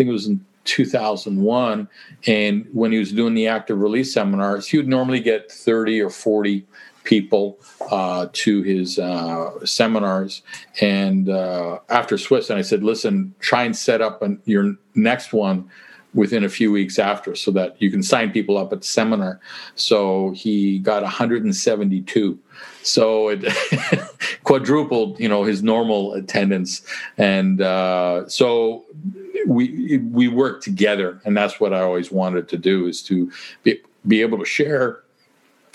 Speaker 3: think it was in 2001. And when he was doing the active release seminars, he would normally get 30 or 40 people uh, to his uh, seminars. And uh, after SWIS, and I said, listen, try and set up an, your next one within a few weeks after so that you can sign people up at the seminar. So he got 172. So it quadrupled, you know, his normal attendance. And uh, so we we work together, and that's what I always wanted to do is to be, be able to share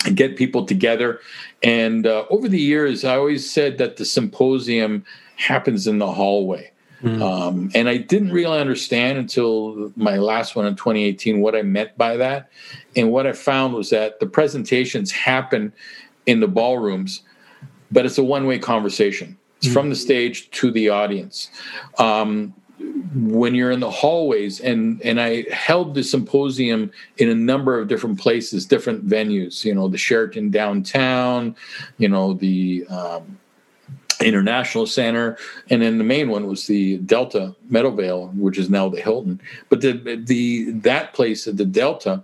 Speaker 3: and get people together. And uh, over the years, I always said that the symposium happens in the hallway. Mm. Um, and I didn't really understand until my last one in 2018 what I meant by that. And what I found was that the presentations happen in the ballrooms, but it's a one way conversation. It's mm-hmm. from the stage to the audience. Um, when you're in the hallways and and I held the symposium in a number of different places, different venues. You know, the Sheraton downtown. You know, the um, International Center, and then the main one was the Delta Meadowvale, which is now the Hilton. But the the that place at the Delta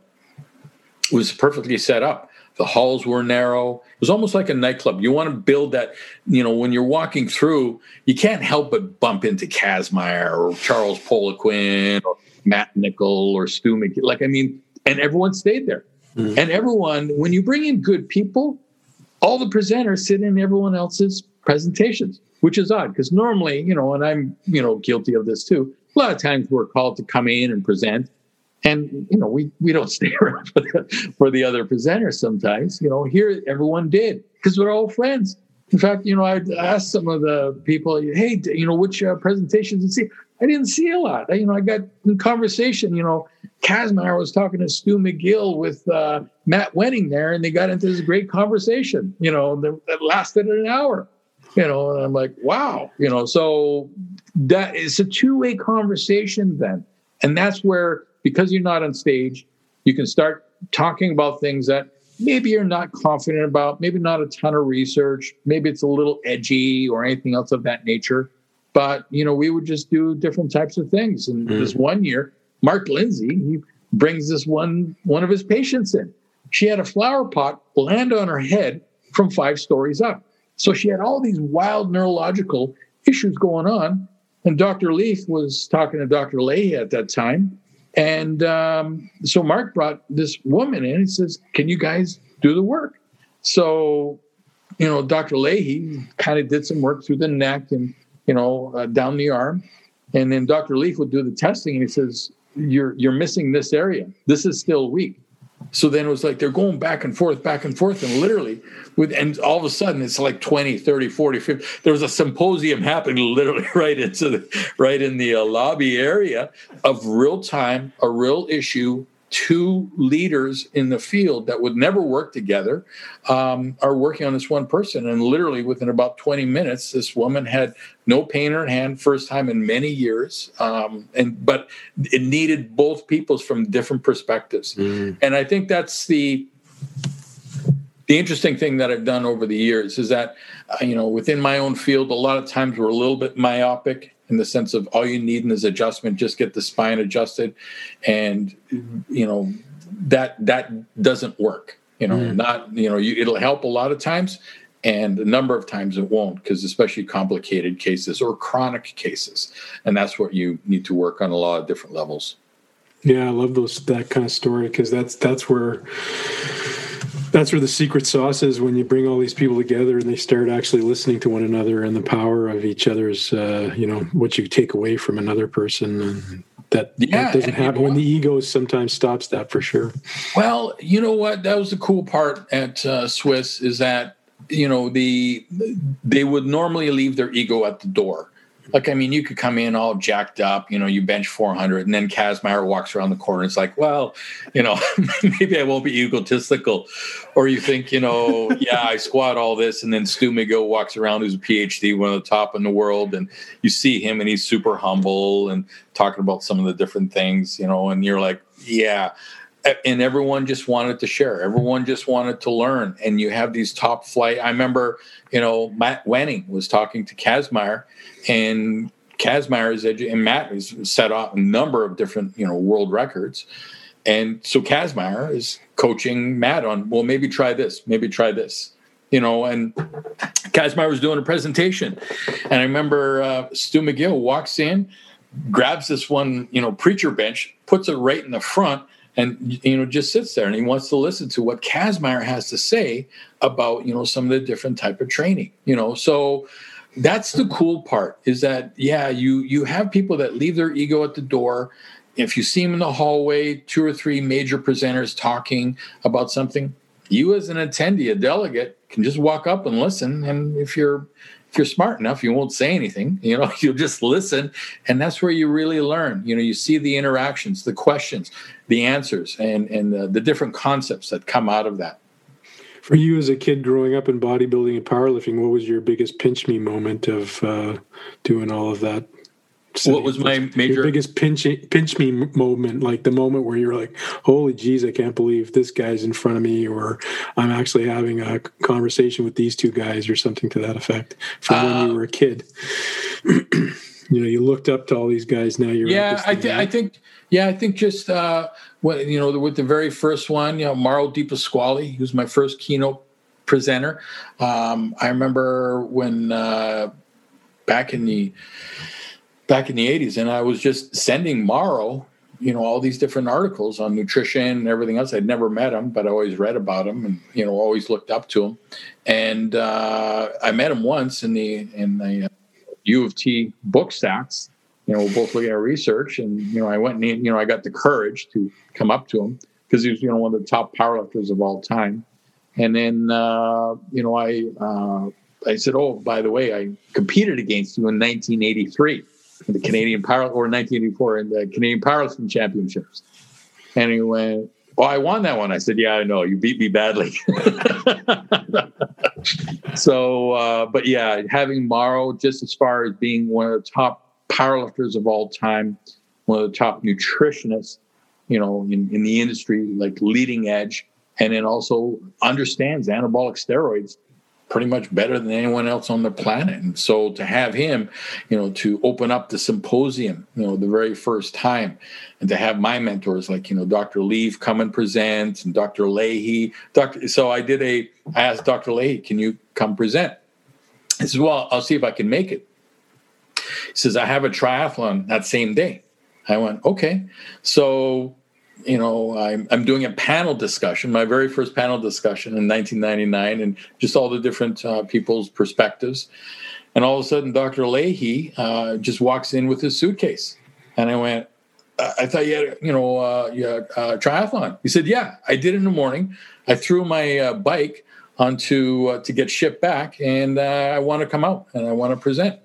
Speaker 3: was perfectly set up. The halls were narrow. It was almost like a nightclub. You want to build that, you know, when you're walking through, you can't help but bump into Kazmaier or Charles Poliquin or Matt Nichol or Stu McGill. Like, I mean, and everyone stayed there. Mm-hmm. And everyone, when you bring in good people, all the presenters sit in everyone else's presentations, which is odd because normally, you know, and I'm, you know, guilty of this too. A lot of times we're called to come in and present and you know we we don't stay around for the, for the other presenters sometimes you know here everyone did because we're all friends. In fact you know i asked some of the people hey you know which uh, presentations and see? I didn't see a lot. I, you know i got in conversation you know Kazmaier was talking to stu mcgill with uh, matt wenning there and they got into this great conversation you know that lasted an hour you know and i'm like wow you know so that is a two-way conversation then. And that's where because you're not on stage, you can start talking about things that maybe you're not confident about, maybe not a ton of research, maybe it's a little edgy or anything else of that nature. But you know, we would just do different types of things. And mm. this one year, Mark Lindsay, he brings this one one of his patients in. She had a flower pot land on her head from five stories up. So she had all these wild neurological issues going on. And Dr. Leaf was talking to Dr. Leahy at that time. And um, so Mark brought this woman in and says, Can you guys do the work? So, you know, Dr. Leahy kind of did some work through the neck and, you know, uh, down the arm. And then Dr. Leaf would do the testing and he says, You're you're missing this area. This is still weak. So then it was like they're going back and forth, back and forth, and literally with and all of a sudden it's like 20, 30, 40, 50. There was a symposium happening literally right into the right in the uh, lobby area of real time, a real issue two leaders in the field that would never work together um, are working on this one person. And literally within about 20 minutes, this woman had no pain in her hand, first time in many years. Um, and but it needed both people's from different perspectives. Mm. And I think that's the the interesting thing that I've done over the years is that, uh, you know, within my own field, a lot of times we're a little bit myopic in the sense of all you need is adjustment, just get the spine adjusted, and you know that that doesn't work. You know, mm. not you know you, it'll help a lot of times, and a number of times it won't because especially complicated cases or chronic cases, and that's what you need to work on a lot of different levels.
Speaker 1: Yeah, I love those that kind of story because that's that's where that's where the secret sauce is when you bring all these people together and they start actually listening to one another and the power of each other's uh, you know what you take away from another person and that, yeah, that doesn't happen when the ego sometimes stops that for sure.
Speaker 3: Well you know what? That was the cool part at uh, SWIS is that you know the they would normally leave their ego at the door like, I mean, you could come in all jacked up, you know, you bench 400, and then Kazmaier walks around the corner. It's like, well, you know, maybe I won't be egotistical. Or you think, you know, yeah, I squat all this, and then Stu McGill walks around, who's a PhD, one of the top in the world, and you see him, and he's super humble and talking about some of the different things, you know, and you're like, yeah and everyone just wanted to share. Everyone just wanted to learn. And you have these top flight i remember you know matt wenning was talking to kazmaier and Kazmaier is edu- and Matt has set off a number of different you know world records, and so Kazmaier is coaching Matt on well maybe try this maybe try this you know and Kazmaier was doing a presentation, and I remember uh, Stu McGill walks in, grabs this one you know preacher bench, puts it right in the front. And you know, just sits there, and he wants to listen to what Kazmaier has to say about you know some of the different type of training. You know, so that's the cool part is that yeah you you have people that leave their ego at the door if you see them in the hallway two or three major presenters talking about something you as an attendee a delegate can just walk up and listen and if you're if you're smart enough you won't say anything you know you'll just listen and that's where you really learn you know you see the interactions the questions the answers and and the, the different concepts that come out of that
Speaker 1: For you as a kid growing up in bodybuilding and powerlifting, what was your biggest pinch me moment of uh, doing all of that?
Speaker 3: What was my major
Speaker 1: biggest pinch pinch me moment? Like the moment where you're like, "Holy jeez, I can't believe this guy's in front of me," or "I'm actually having a conversation with these two guys," or something to that effect. From uh, when you uh, were a kid, you know, you looked up to all these guys. Now you're
Speaker 3: yeah. I, th- I think yeah, I think just uh, what you know with the very first one, you know, Mauro Di Pasquale, he was my first keynote presenter. Um, I remember when uh, back in the back in the 80s and i was just sending Mauro you know all these different articles on nutrition and everything else. I'd never met him but i always read about him and you know always looked up to him. And uh, i met him once in the in the u of t book stacks. You know we're both looking at research and you know i went and you know i got the courage to come up to him because he was you know one of the top powerlifters of all time. And then uh, you know i uh, i said oh by the way i competed against you in 1983 the Canadian Power or 1984 in the Canadian Powerlifting Championships. And he went, "Oh, I won that one." I said, "Yeah, I know. You beat me badly." so, uh, but yeah, having Mauro just as far as being one of the top powerlifters of all time, one of the top nutritionists, you know, in, in the industry, like leading edge, and then also understands anabolic steroids pretty much better than anyone else on the planet. And so to have him, you know, to open up the symposium, you know, the very first time, and to have my mentors like, you know, Dr. Leaf come and present and Dr. Leahy, Dr. So I did a, I asked Dr. Leahy, can you come present? He says, well, I'll see if I can make it. He says, I have a triathlon that same day. I went, okay. So you know, I'm, I'm doing a panel discussion, my very first panel discussion in 1999, and just all the different uh, people's perspectives. And all of a sudden, Dr. Leahy uh, just walks in with his suitcase. And I went, I thought you had, you know, uh, you uh, triathlon. He said, Yeah, I did in the morning. I threw my uh, bike onto uh, to get shipped back, and uh, I want to come out and I want to present.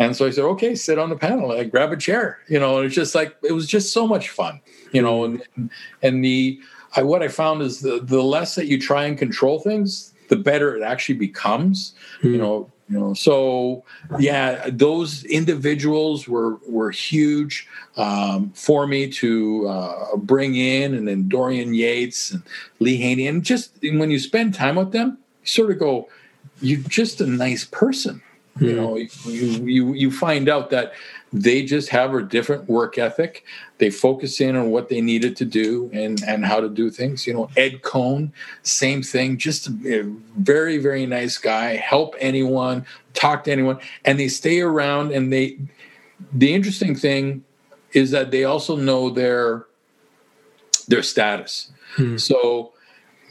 Speaker 3: And so I said, okay, sit on the panel. I grab a chair, you know, and it's just like, it was just so much fun, you know, and, and the, I, what I found is the, the less that you try and control things, the better it actually becomes, mm. you hmm. know, you know, so yeah, those individuals were, were huge um, for me to uh, bring in and then Dorian Yates and Lee Haney. And just when you spend time with them, you sort of go, you're just a nice person you know, you, you you find out that they just have a different work ethic. They focus in on what they needed to do and and how to do things. You know, Ed Coan, same thing. Just a very very nice guy. Help anyone, talk to anyone, and they stay around. And they, the interesting thing is that they also know their their status. Hmm. So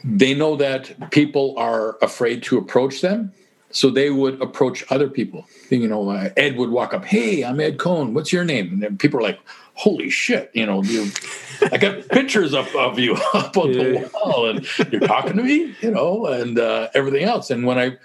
Speaker 3: they know that people are afraid to approach them so they would approach other people. You know, uh, Ed would walk up, "Hey, I'm Ed Coan. What's your name?" And then people are like, "Holy shit!" You know, I got pictures of, of you up on yeah. the wall, and you're talking to me. You know, and uh, everything else. And when I,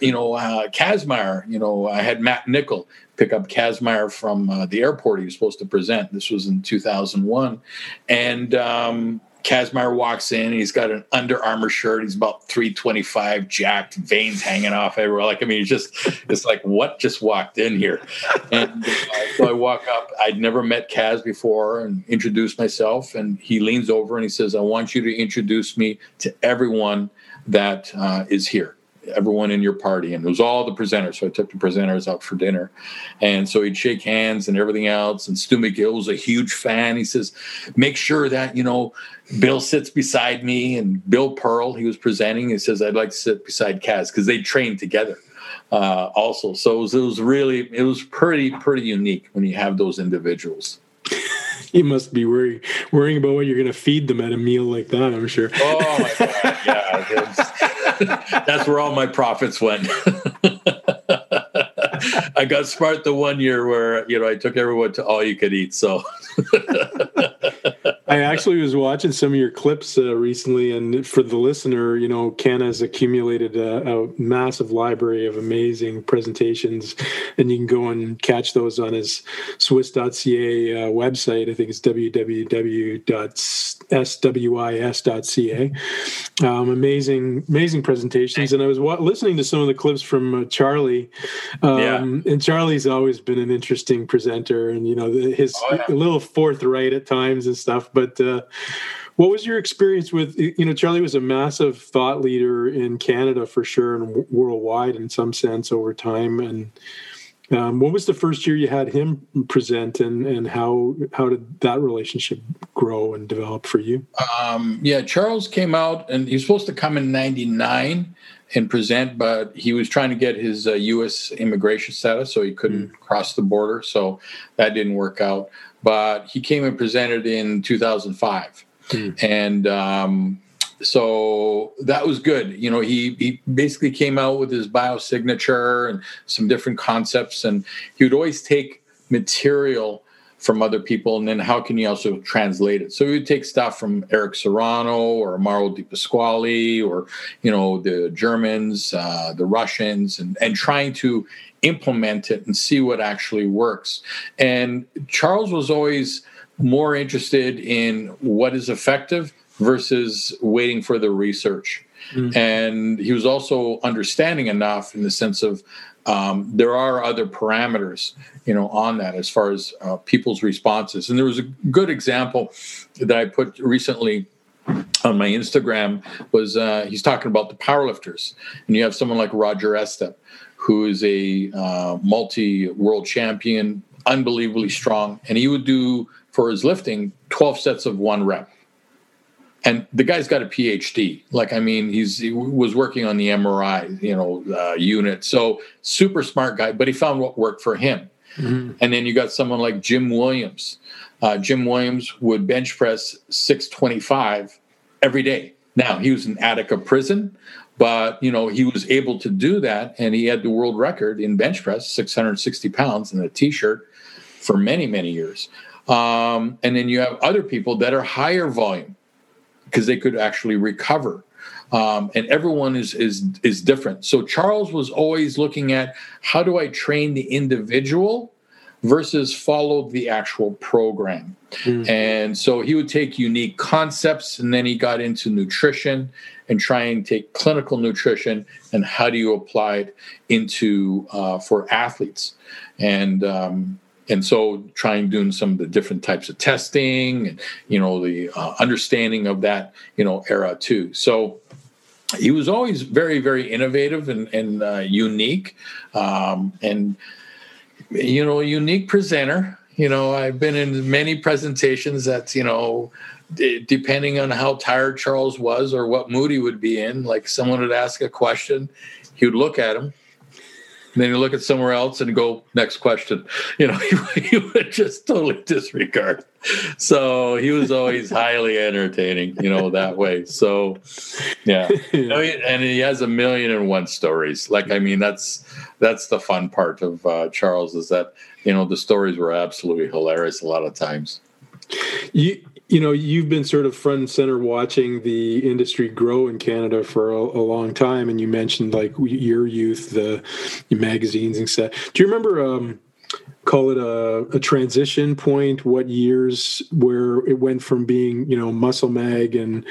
Speaker 3: you know, uh, Kazmaier, you know, I had Matt Nichol pick up Kazmaier from uh, the airport. He was supposed to present. This was in 2001, and um, Kazmaier walks in. He's got an Under Armour shirt. He's about 325, jacked, veins hanging off everywhere. Like, I mean, he's just, it's like, what just walked in here? And uh, so I walk up. I'd never met Kaz before and introduce myself. And he leans over and he says, I want you to introduce me to everyone that uh, is here everyone in your party and it was all the presenters so i took the presenters out for dinner and so he'd shake hands and everything else and stu mcgill was a huge fan he says make sure that you know bill sits beside me and bill pearl he was presenting he says i'd like to sit beside kaz because they trained together uh, also so it was, it was really it was pretty pretty unique when you have those individuals
Speaker 1: you must be worrying worrying about what you're going to feed them at a meal like that. I'm sure.
Speaker 3: Oh my god! Yeah, that's where all my profits went. I got smart the one year where you know I took everyone to all you could eat. So
Speaker 1: I actually was watching some of your clips uh, recently, and for the listener, you know, Ken has accumulated a, a, massive library of amazing presentations, and you can go and catch those on his SWIS.ca uh, website. I think it's www.swis.ca. Um, amazing, amazing presentations, and I was wa- listening to some of the clips from uh, Charlie, um, yeah. and Charlie's always been an interesting presenter, and you know, his oh, yeah. a little forthright at times and stuff but uh, what was your experience with you know Charlie was a massive thought leader in Canada for sure and worldwide in some sense over time. And um, what was the first year you had him present and and how how did that relationship grow and develop for you?
Speaker 3: Um, yeah Charles came out and he was supposed to come in 99 and present but he was trying to get his uh, US immigration status so he couldn't mm. cross the border so that didn't work out but he came and presented in 2005. Mm. And um, so that was good. You know, he, he basically came out with his biosignature and some different concepts, and he would always take material from other people, and then how can you also translate it? So he would take stuff from Eric Serrano or Mauro Di Pasquale or you know the Germans, uh, the Russians, and and trying to implement it and see what actually works. And Charles was always more interested in what is effective versus waiting for the research. Mm-hmm. And he was also understanding enough in the sense of um, there are other parameters, you know, on that as far as uh, people's responses. And there was a good example that I put recently on my Instagram was uh, he's talking about the powerlifters, and you have someone like Roger Estep, who is a uh, multi world champion, unbelievably strong. And he would do for his lifting 12 sets of one rep. And the guy's got a PhD. Like, I mean, he's he was working on the MRI, you know, uh, unit. So super smart guy, but he found what worked for him. Mm-hmm. And then you got someone like Jim Williams. Uh, Jim Williams would bench press 625 every day. Now he was in Attica prison, but you know he was able to do that and he had the world record in bench press 660 pounds in a t-shirt for many many years um, and then you have other people that are higher volume because they could actually recover um, and everyone is is is different so charles was always looking at how do i train the individual versus follow the actual program. Mm-hmm. And so he would take unique concepts and then he got into nutrition and try and take clinical nutrition and how do you apply it into uh, for athletes. And um, and so trying doing some of the different types of testing and you know the uh, understanding of that you know era too so he was always very very innovative and, and uh, unique um, and you know, a unique presenter. You know, I've been in many presentations that, you know, d- depending on how tired Charles was or what mood he would be in, like someone would ask a question, he would look at him, and then you look at somewhere else and go next question. You know he, would just totally disregard. So he was always highly entertaining you know that way. So yeah and he has a million and one stories. Like i mean that's that's the fun part of uh, charles is that you know the stories were absolutely hilarious a lot of times.
Speaker 1: You you know you've been sort of front and center watching the industry grow in canada for a, a long time and you mentioned like your youth the magazines and stuff. Do you remember um, call it a, a, transition point? What years where it went from being you know muscle mag and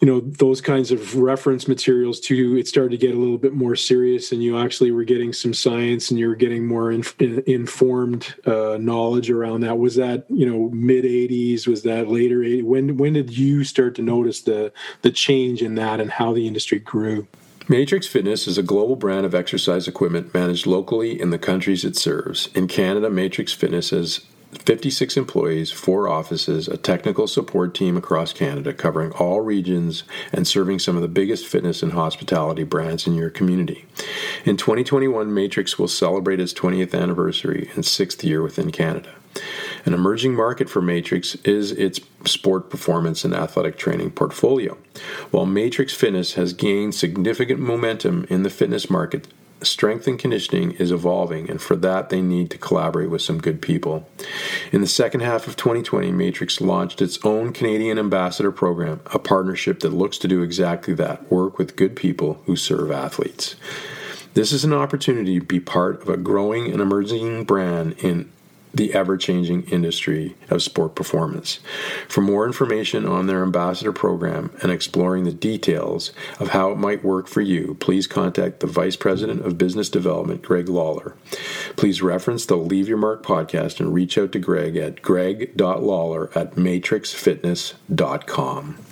Speaker 1: you know those kinds of reference materials too it started to get a little bit more serious and you actually were getting some science and you were getting more inf- informed uh, knowledge around that. Was that you know mid 80s was that later 80s when when did you start to notice the the change in that and how the industry grew?
Speaker 2: Matrix Fitness is a global brand of exercise equipment managed locally in the countries it serves. In Canada, Matrix Fitness has 56 employees, four offices, a technical support team across Canada covering all regions and serving some of the biggest fitness and hospitality brands in your community. In 2021, Matrix will celebrate its 20th anniversary and sixth year within Canada. An emerging market for Matrix is its sport performance and athletic training portfolio. While Matrix Fitness has gained significant momentum in the fitness market strength and conditioning is evolving, and for that, they need to collaborate with some good people. In the second half of 2020, Matrix launched its own Canadian Ambassador Program, a partnership that looks to do exactly that work with good people who serve athletes. This is an opportunity to be part of a growing and emerging brand in the ever changing industry of sport performance. For more information on their ambassador program and exploring the details of how it might work for you, please contact the Vice President of Business Development, Greg Lawler. Please reference the Leave Your Mark podcast and reach out to Greg at greg.lawler at matrixfitness.com.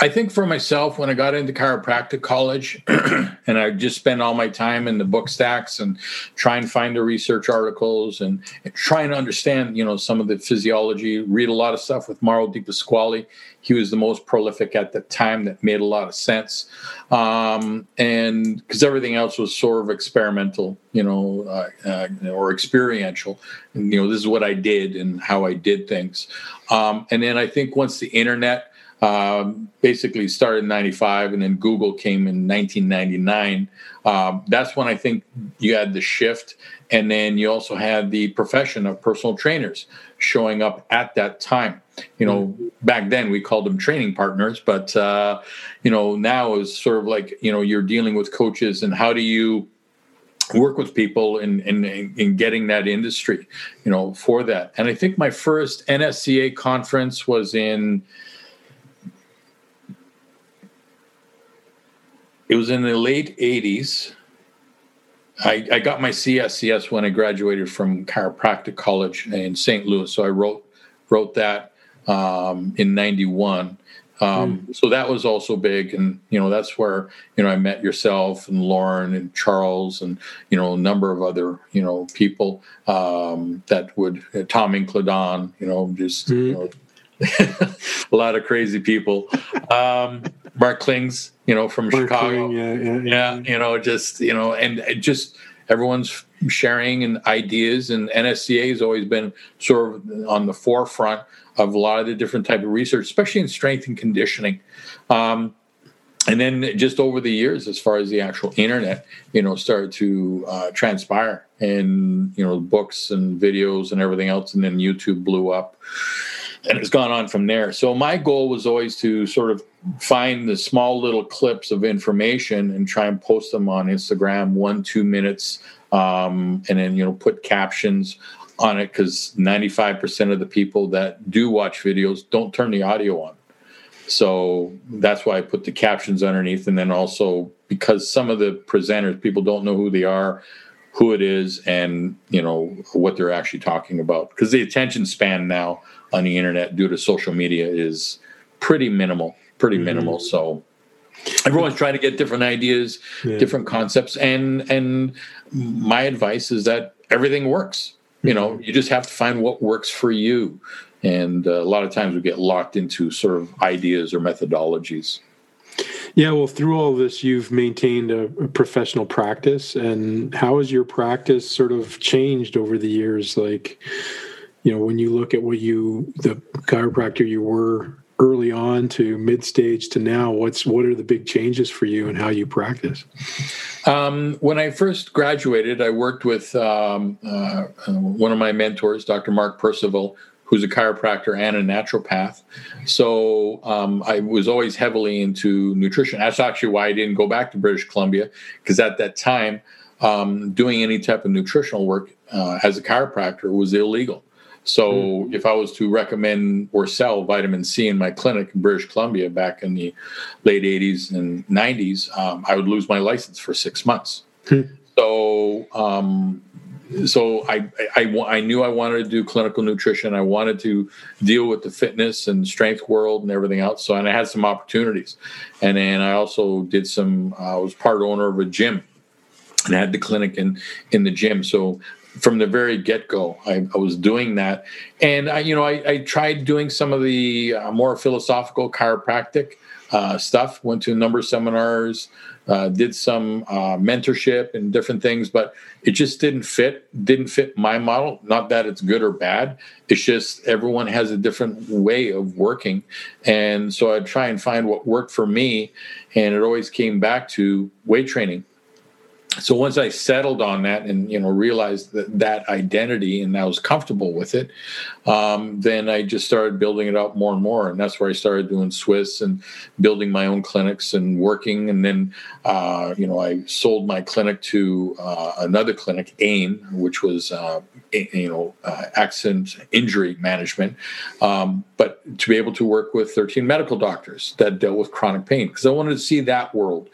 Speaker 3: I think for myself, when I got into chiropractic college, and I just spent all my time in the book stacks and try and find the research articles and, and trying to understand, you know, some of the physiology. Read a lot of stuff with Mauro Di Pasquale. He was the most prolific at the time that made a lot of sense, um, and because everything else was sort of experimental, you know, uh, uh, or experiential. And, you know, this is what I did and how I did things. Um, and then I think once the internet um, basically started in 95 and then Google came in 1999. Um, that's when I think you had the shift. And then you also had the profession of personal trainers showing up at that time. You know, mm-hmm. back then we called them training partners, but, uh, you know, now is sort of like, you know, you're dealing with coaches and how do you work with people in, in, in getting that industry, you know, for that. And I think my first NSCA conference was in it was in the late 80s. I, I, got my CSCS when I graduated from chiropractic college in St. Louis. So I wrote wrote that um, in '91. Um, mm. So that was also big, and you know that's where you know I met yourself and Lorne and Charles and you know a number of other you know people um, that would uh, Tom Incledon, you know just mm. you know, a lot of crazy people. Um, Mark Klings, you know, from Mark Chicago. Kling, yeah, yeah, yeah, you know, just you know, and just everyone's sharing and ideas. And NSCA has always been sort of on the forefront of a lot of the different type of research, especially in strength and conditioning. Um, and then just over the years, as far as the actual internet, you know, started to uh, transpire, and you know, books and videos and everything else, and then YouTube blew up and it's gone on from there. So my goal was always to sort of find the small little clips of information and try and post them on Instagram, one two minutes, um, and then you know put captions on it because 95% of the people that do watch videos don't turn the audio on. So that's why I put the captions underneath, and then also because some of the presenters people don't know who they are who it is and you know what they're actually talking about because the attention span now on the internet due to social media is pretty minimal, pretty mm-hmm. minimal. So everyone's trying to get different ideas, yeah. different concepts, and and my advice is that everything works. You know, mm-hmm. you just have to find what works for you. And uh, a lot of times we get locked into sort of ideas or methodologies.
Speaker 1: Yeah, well, through all this, you've maintained a, a, professional practice, and how has your practice sort of changed over the years? Like, you know when you look at what you the chiropractor you were early on to mid stage to now what's what are the big changes for you and how you practice
Speaker 3: um, when i first graduated i worked with um, uh, one of my mentors dr mark percival who's a chiropractor and a naturopath so um, i was always heavily into nutrition that's actually why i didn't go back to british columbia because at that time um, doing any type of nutritional work uh, as a chiropractor was illegal so mm. if I was to recommend or sell vitamin C in my clinic in British Columbia back in the late 80s and 90s, um, I would lose my license for six months. Mm. So, um, so I, I, I, knew I wanted to do clinical nutrition. I wanted to deal with the fitness and strength world and everything else. So, and I had some opportunities. And then I also did some, uh, I was part owner of a gym and I had the clinic in, in the gym. So from the very get go. I, I, was doing that, and I, you know, I, I tried doing some of the uh, more philosophical chiropractic uh, stuff. Went to a number of seminars, uh, did some uh, mentorship and different things, but it just didn't fit. Didn't fit my model. Not that it's good or bad. It's just everyone has a different way of working, and so I'd try and find what worked for me, and it always came back to weight training so once I settled on that and you know realized that that identity and I was comfortable with it, um, then I just started building it up more and more, and that's where I started doing SWIS and building my own clinics and working. And then uh, you know I sold my clinic to uh, another clinic, AIM, which was uh, you know uh, accident injury management, um, but to be able to work with 13 medical doctors that dealt with chronic pain because I wanted to see that world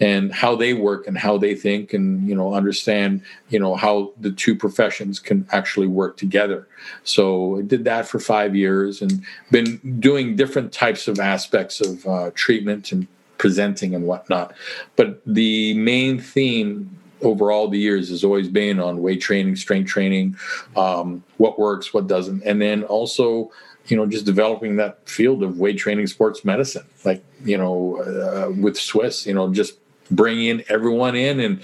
Speaker 3: and how they work and how they think and you know understand you know how the two professions can actually work together. So I did that for five years and been doing different types of aspects of uh, treatment and presenting and whatnot. But the main theme over all the years has always been on weight training, strength training, um, what works, what doesn't, and then also you know just developing that field of weight training sports medicine like you know uh, with SWIS you know just bringing everyone in and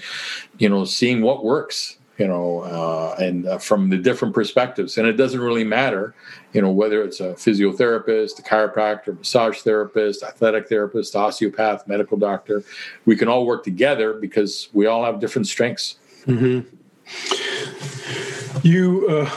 Speaker 3: you know seeing what works you know uh, and uh, from the different perspectives and it doesn't really matter you know whether it's a physiotherapist a chiropractor massage therapist athletic therapist osteopath medical doctor we can all work together because we all have different strengths
Speaker 1: mm-hmm. you uh,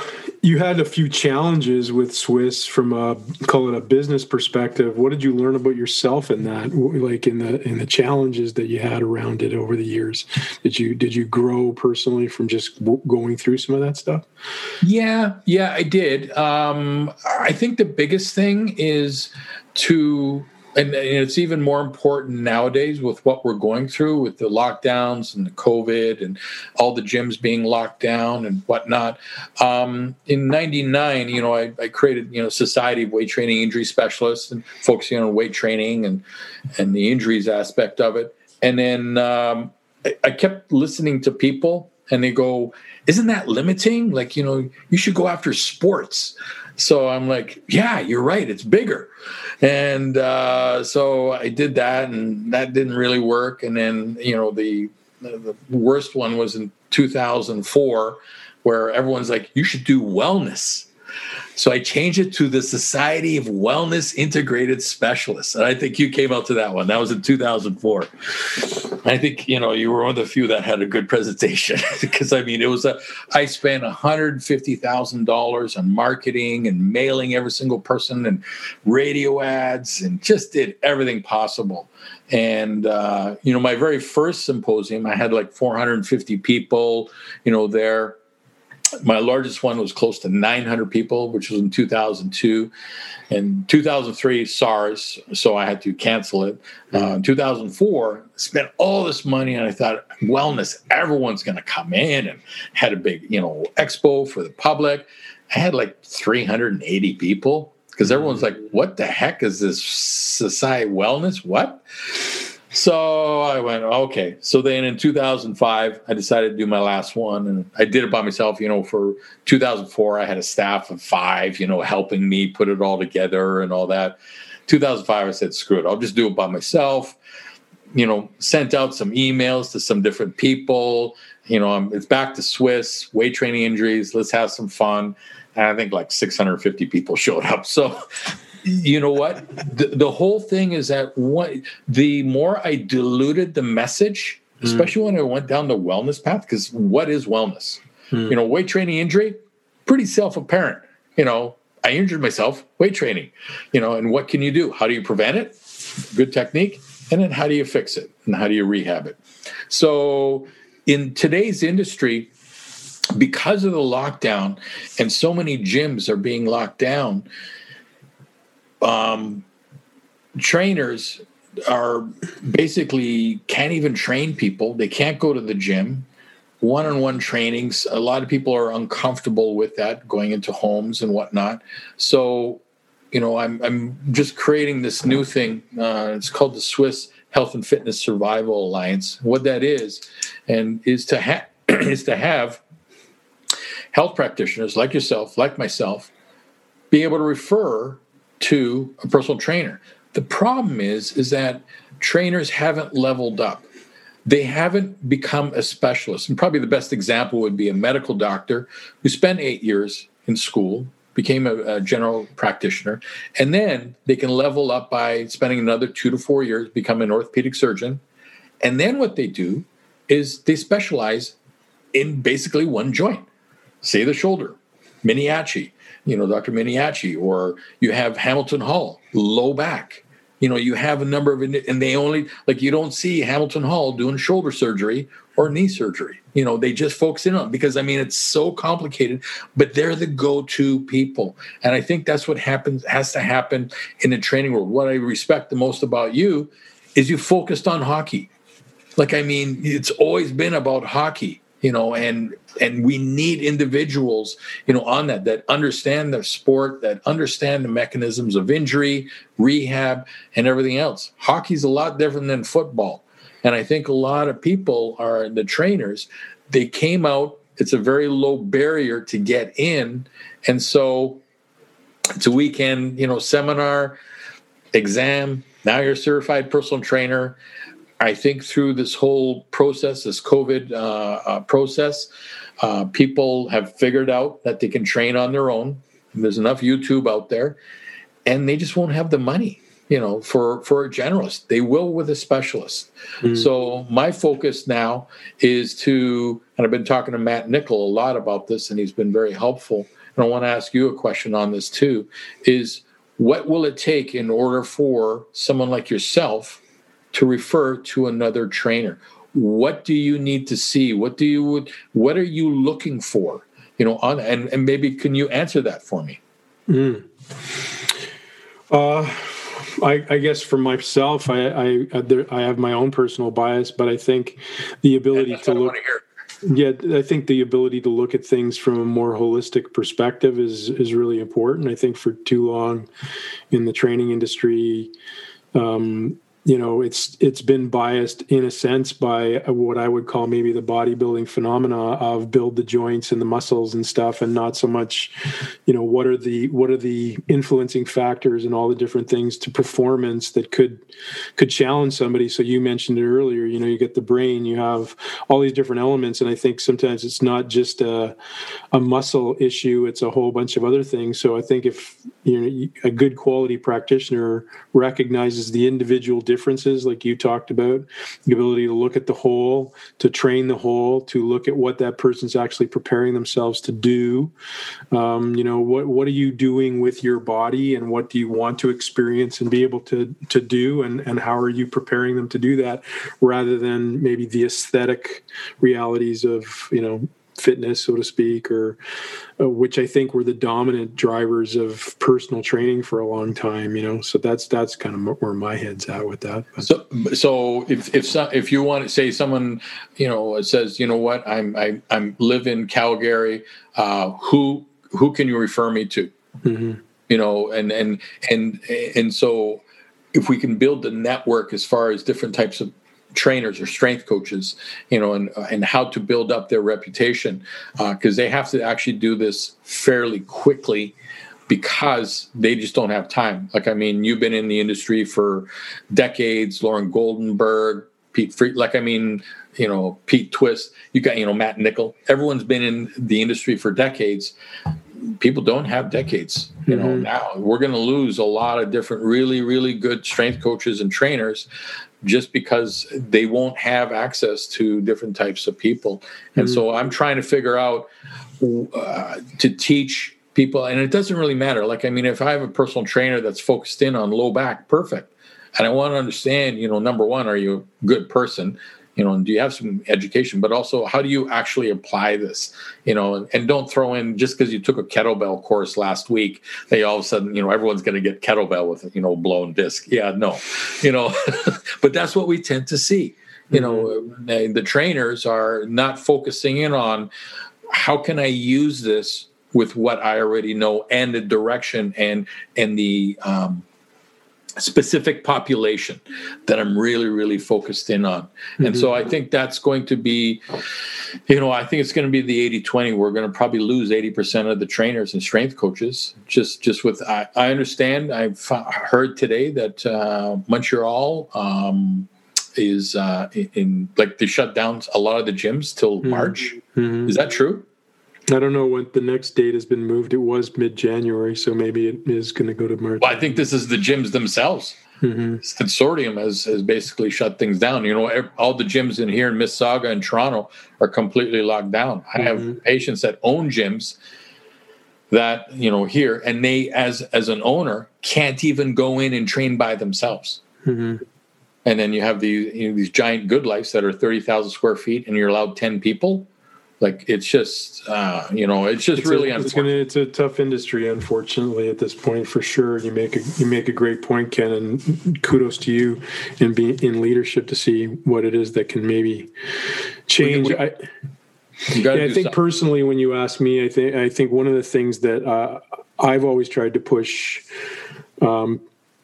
Speaker 1: you had a few challenges with SWIS from a call it a business perspective. What did you learn about yourself in that? Like in the in the challenges that you had around it over the years. Did you did you grow personally from just going through some of that stuff?
Speaker 3: Yeah, yeah, I did. Um, I think the biggest thing is to and, it's even more important nowadays with what we're going through with the lockdowns and the COVID and all the gyms being locked down and whatnot. Um, in '99, you know, I, I, created you know Society of Weight Training Injury Specialists and focusing on weight training and and the injuries aspect of it. And then um, I, I kept listening to people, and they go, "Isn't that limiting? Like, you know, you should go after sports." So I'm like, "Yeah, you're right. It's bigger." and uh, so I did that, and that didn't really work. And then you know the the worst one was in 2004, where everyone's like, "You should do wellness." So I changed it to the Society of Wellness Integrated Specialists. And I think you came out to that one. That was in 2004. I think, you know, you were one of the few that had a good presentation because I mean, it was a, I spent $150,000 on marketing and mailing every single person and radio ads and just did everything possible. And, uh, you know, my very first symposium, I had like 450 people, you know, there my largest one was close to 900 people, which was in 2002. and 2003, SARS, so I had to cancel it. Uh, 2004, spent all this money, and I thought wellness, everyone's going to come in, and had a big, you know, expo for the public. I had like 380 people because everyone's like, "What the heck is this society wellness? What?" So I went, okay. So then in 2005, I decided to do my last one, and I did it by myself. You know, for 2004, I had a staff of five, you know, helping me put it all together and all that. 2005, I said, screw it, I'll just do it by myself. You know, sent out some emails to some different people. You know, I'm, it's back to SWIS weight training injuries. Let's have some fun. And I think like 650 people showed up. So you know what? The, the whole thing is that what the more I diluted the message, mm. especially when I went down the wellness path, because what is wellness? Mm. You know, weight training injury, pretty self apparent. You know, I injured myself, weight training. You know, and what can you do? How do you prevent it? Good technique. And then how do you fix it? And how do you rehab it? So in today's industry, because of the lockdown and so many gyms are being locked down, um, trainers are basically can't even train people. They can't go to the gym. One on one trainings, a lot of people are uncomfortable with that going into homes and whatnot. So, you know, I'm, I'm just creating this new thing. Uh, it's called the SWIS Health and Fitness Survival Alliance. What that is, and is to, ha- is to have health practitioners like yourself, like myself, be able to refer to a personal trainer. The problem is is that trainers haven't leveled up. They haven't become a specialist. And probably the best example would be a medical doctor who spent 8 years in school, became a, a general practitioner, and then they can level up by spending another 2 to 4 years become an orthopedic surgeon. And then what they do is they specialize in basically one joint. Say the shoulder, Miniaci, you know, Dr. Miniaci, or you have Hamilton Hall, low back. You know, you have a number of, and they only, like, you don't see Hamilton Hall doing shoulder surgery or knee surgery. You know, they just focus in on because I mean it's so complicated, but they're the go-to people. And I think that's what happens has to happen in the training world. What I respect the most about you is you focused on hockey. Like I mean, it's always been about hockey, you know, and and we need individuals, you know, on that that understand the sport, that understand the mechanisms of injury, rehab, and everything else. Hockey's a lot different than football and I think a lot of people are the trainers, they came out, it's a very low barrier to get in. And so it's a weekend, you know, seminar, exam. Now you're a certified personal trainer. I think through this whole process, this COVID uh, uh, process, uh, people have figured out that they can train on their own. There's enough YouTube out there, and they just won't have the money you know, for for a generalist. They will with a specialist. Mm. So my focus now is to, and I've been talking to Matt Nichol a lot about this, and he's been very helpful. And I want to ask you a question on this too: is what will it take in order for someone like yourself to refer to another trainer? What do you need to see? What do you what are you looking for? You know, on and, and maybe can you answer that for me?
Speaker 1: Mm. Uh I, I, guess for myself, I, I I have my own personal bias, but I think the ability to look. Yeah, I think the ability to look at things from a more holistic perspective is is really important. I think for too long in the training industry, um, you know it's it's been biased in a sense by what I would call maybe the bodybuilding phenomena of build the joints and the muscles and stuff and not so much you know what are the what are the influencing factors and all the different things to performance that could could challenge somebody. So you mentioned it earlier you know you get the brain you have all these different elements and I think sometimes it's not just a a muscle issue it's a whole bunch of other things. So I think if you know a good quality practitioner recognizes the individual differences like you talked about the ability to look at the whole to train the whole to look at what that person's actually preparing themselves to do. Um, you know what what are you doing with your body and what do you want to experience and be able to to do? And and how are you preparing them to do that rather than maybe the aesthetic realities of you know fitness, so to speak, or uh, which I think were the dominant drivers of personal training for a long time. You know, so that's that's kind of where my head's at with that.
Speaker 3: But. So, so if if some, if you want to say someone, you know, says, you know what, I'm I, I'm live in Calgary, uh, who who can you refer me to? Mm-hmm. You know, and and and and so if we can build the network as far as different types of trainers or strength coaches, you know, and and how to build up their reputation because uh, they have to actually do this fairly quickly because they just don't have time. Like I mean, you've been in the industry for decades, Lorne Goldenberg, Pete Free, like I mean, you know, Pete Twist, you got you know Matt Nichol. Everyone's been in the industry for decades. People don't have decades. You know, mm-hmm. now we're going to lose a lot of different, really, really good strength coaches and trainers just because they won't have access to different types of people. And mm-hmm. so I'm trying to figure out uh, to teach people, and it doesn't really matter. Like, I mean, if I have a personal trainer that's focused in on low back, perfect. And I want to understand, you know, number one, are you a good person? You know, and do you have some education, but also how do you actually apply this, you know, and, and don't throw in just because you took a kettlebell course last week, they all of a sudden, you know, everyone's going to get kettlebell with, you know, blown disc. Yeah, no, you know, but that's what we tend to see. You mm-hmm. know, the trainers are not focusing in on how can I use this with what I already know and the direction and and the um, specific population that I'm really, really focused in on. Mm-hmm. And so I think that's going to be, you know, I think it's going to be the 80 20. We're going to probably lose 80% of the trainers and strength coaches. Just, just with, I, I understand, I've heard today that uh, Montreal, um, is uh, in like they shut down a lot of the gyms till mm-hmm. March. Mm-hmm. Is that true?
Speaker 1: I don't know when the next date has been moved. It was mid January, so maybe it is going to go to March.
Speaker 3: Well, I think this is the gyms themselves. Mm-hmm. Consortium has, has basically shut things down. You know, all the gyms in here in Mississauga and Toronto are completely locked down. I have mm-hmm. patients that own gyms that you know here, and they, as as an owner, can't even go in and train by themselves. Mm-hmm. And then you have these you know, these giant GoodLifes that are thirty thousand square feet, and you're allowed ten people like it's just uh, you know it's just
Speaker 1: it's
Speaker 3: really
Speaker 1: a, it's, gonna, it's a tough industry unfortunately at this point for sure. You make a you make a great point ken and kudos to you in being in leadership to see what it is that can maybe change. we, we, I, yeah, I think personally when you ask me I think I think one of the things that uh, I've always tried to push um,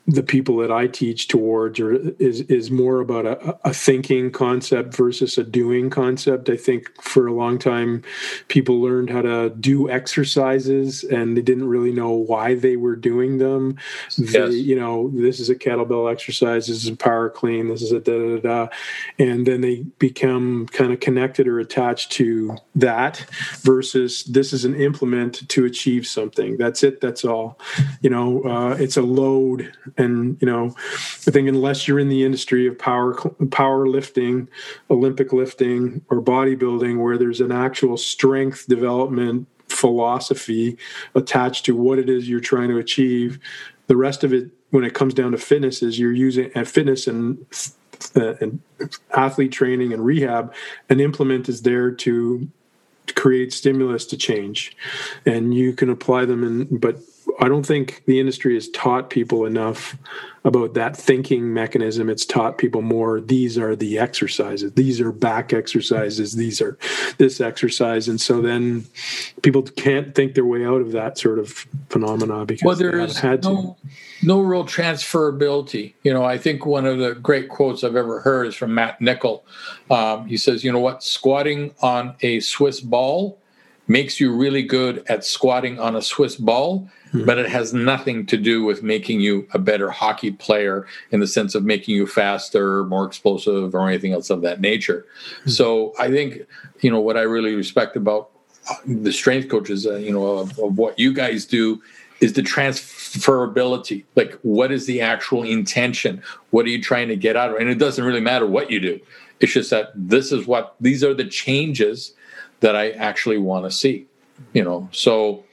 Speaker 1: the people that I teach towards or is is more about a, a, thinking concept versus a doing concept. I think for a long time people learned how to do exercises and they didn't really know why they were doing them. Yes. They, you know, this is a kettlebell exercise, this is a power clean, this is a da da da, and then they become kind of connected or attached to that versus this is an implement to achieve something. That's it. That's all. You know, uh, it's a load and you know i think unless you're in the industry of power power lifting olympic lifting or bodybuilding where there's an actual strength development philosophy attached to what it is you're trying to achieve the rest of it when it comes down to fitness is you're using at uh, fitness and uh, and athlete training and rehab an implement is there to create stimulus to change. And you can apply them in but I don't think the industry has taught people enough about that thinking mechanism. It's taught people more. These are the exercises. These are back exercises. These are this exercise, and so then people can't think their way out of that sort of phenomena because
Speaker 3: well, there is had no, no real transferability. You know, I think one of the great quotes I've ever heard is from Matt Nichol. Um, he says, "You know what? Squatting on a Swiss ball." Makes you really good at squatting on a Swiss ball, mm-hmm. but it has nothing to do with making you a better hockey player in the sense of making you faster, more explosive, or anything else of that nature. Mm-hmm. So I think, you know, what I really respect about uh, the strength coaches, uh, you know, of, of what you guys do is the transferability. Like, what is the actual intention? What are you trying to get out of it? And it doesn't really matter what you do. It's just that this is what these are the changes that I actually want to see. You know, so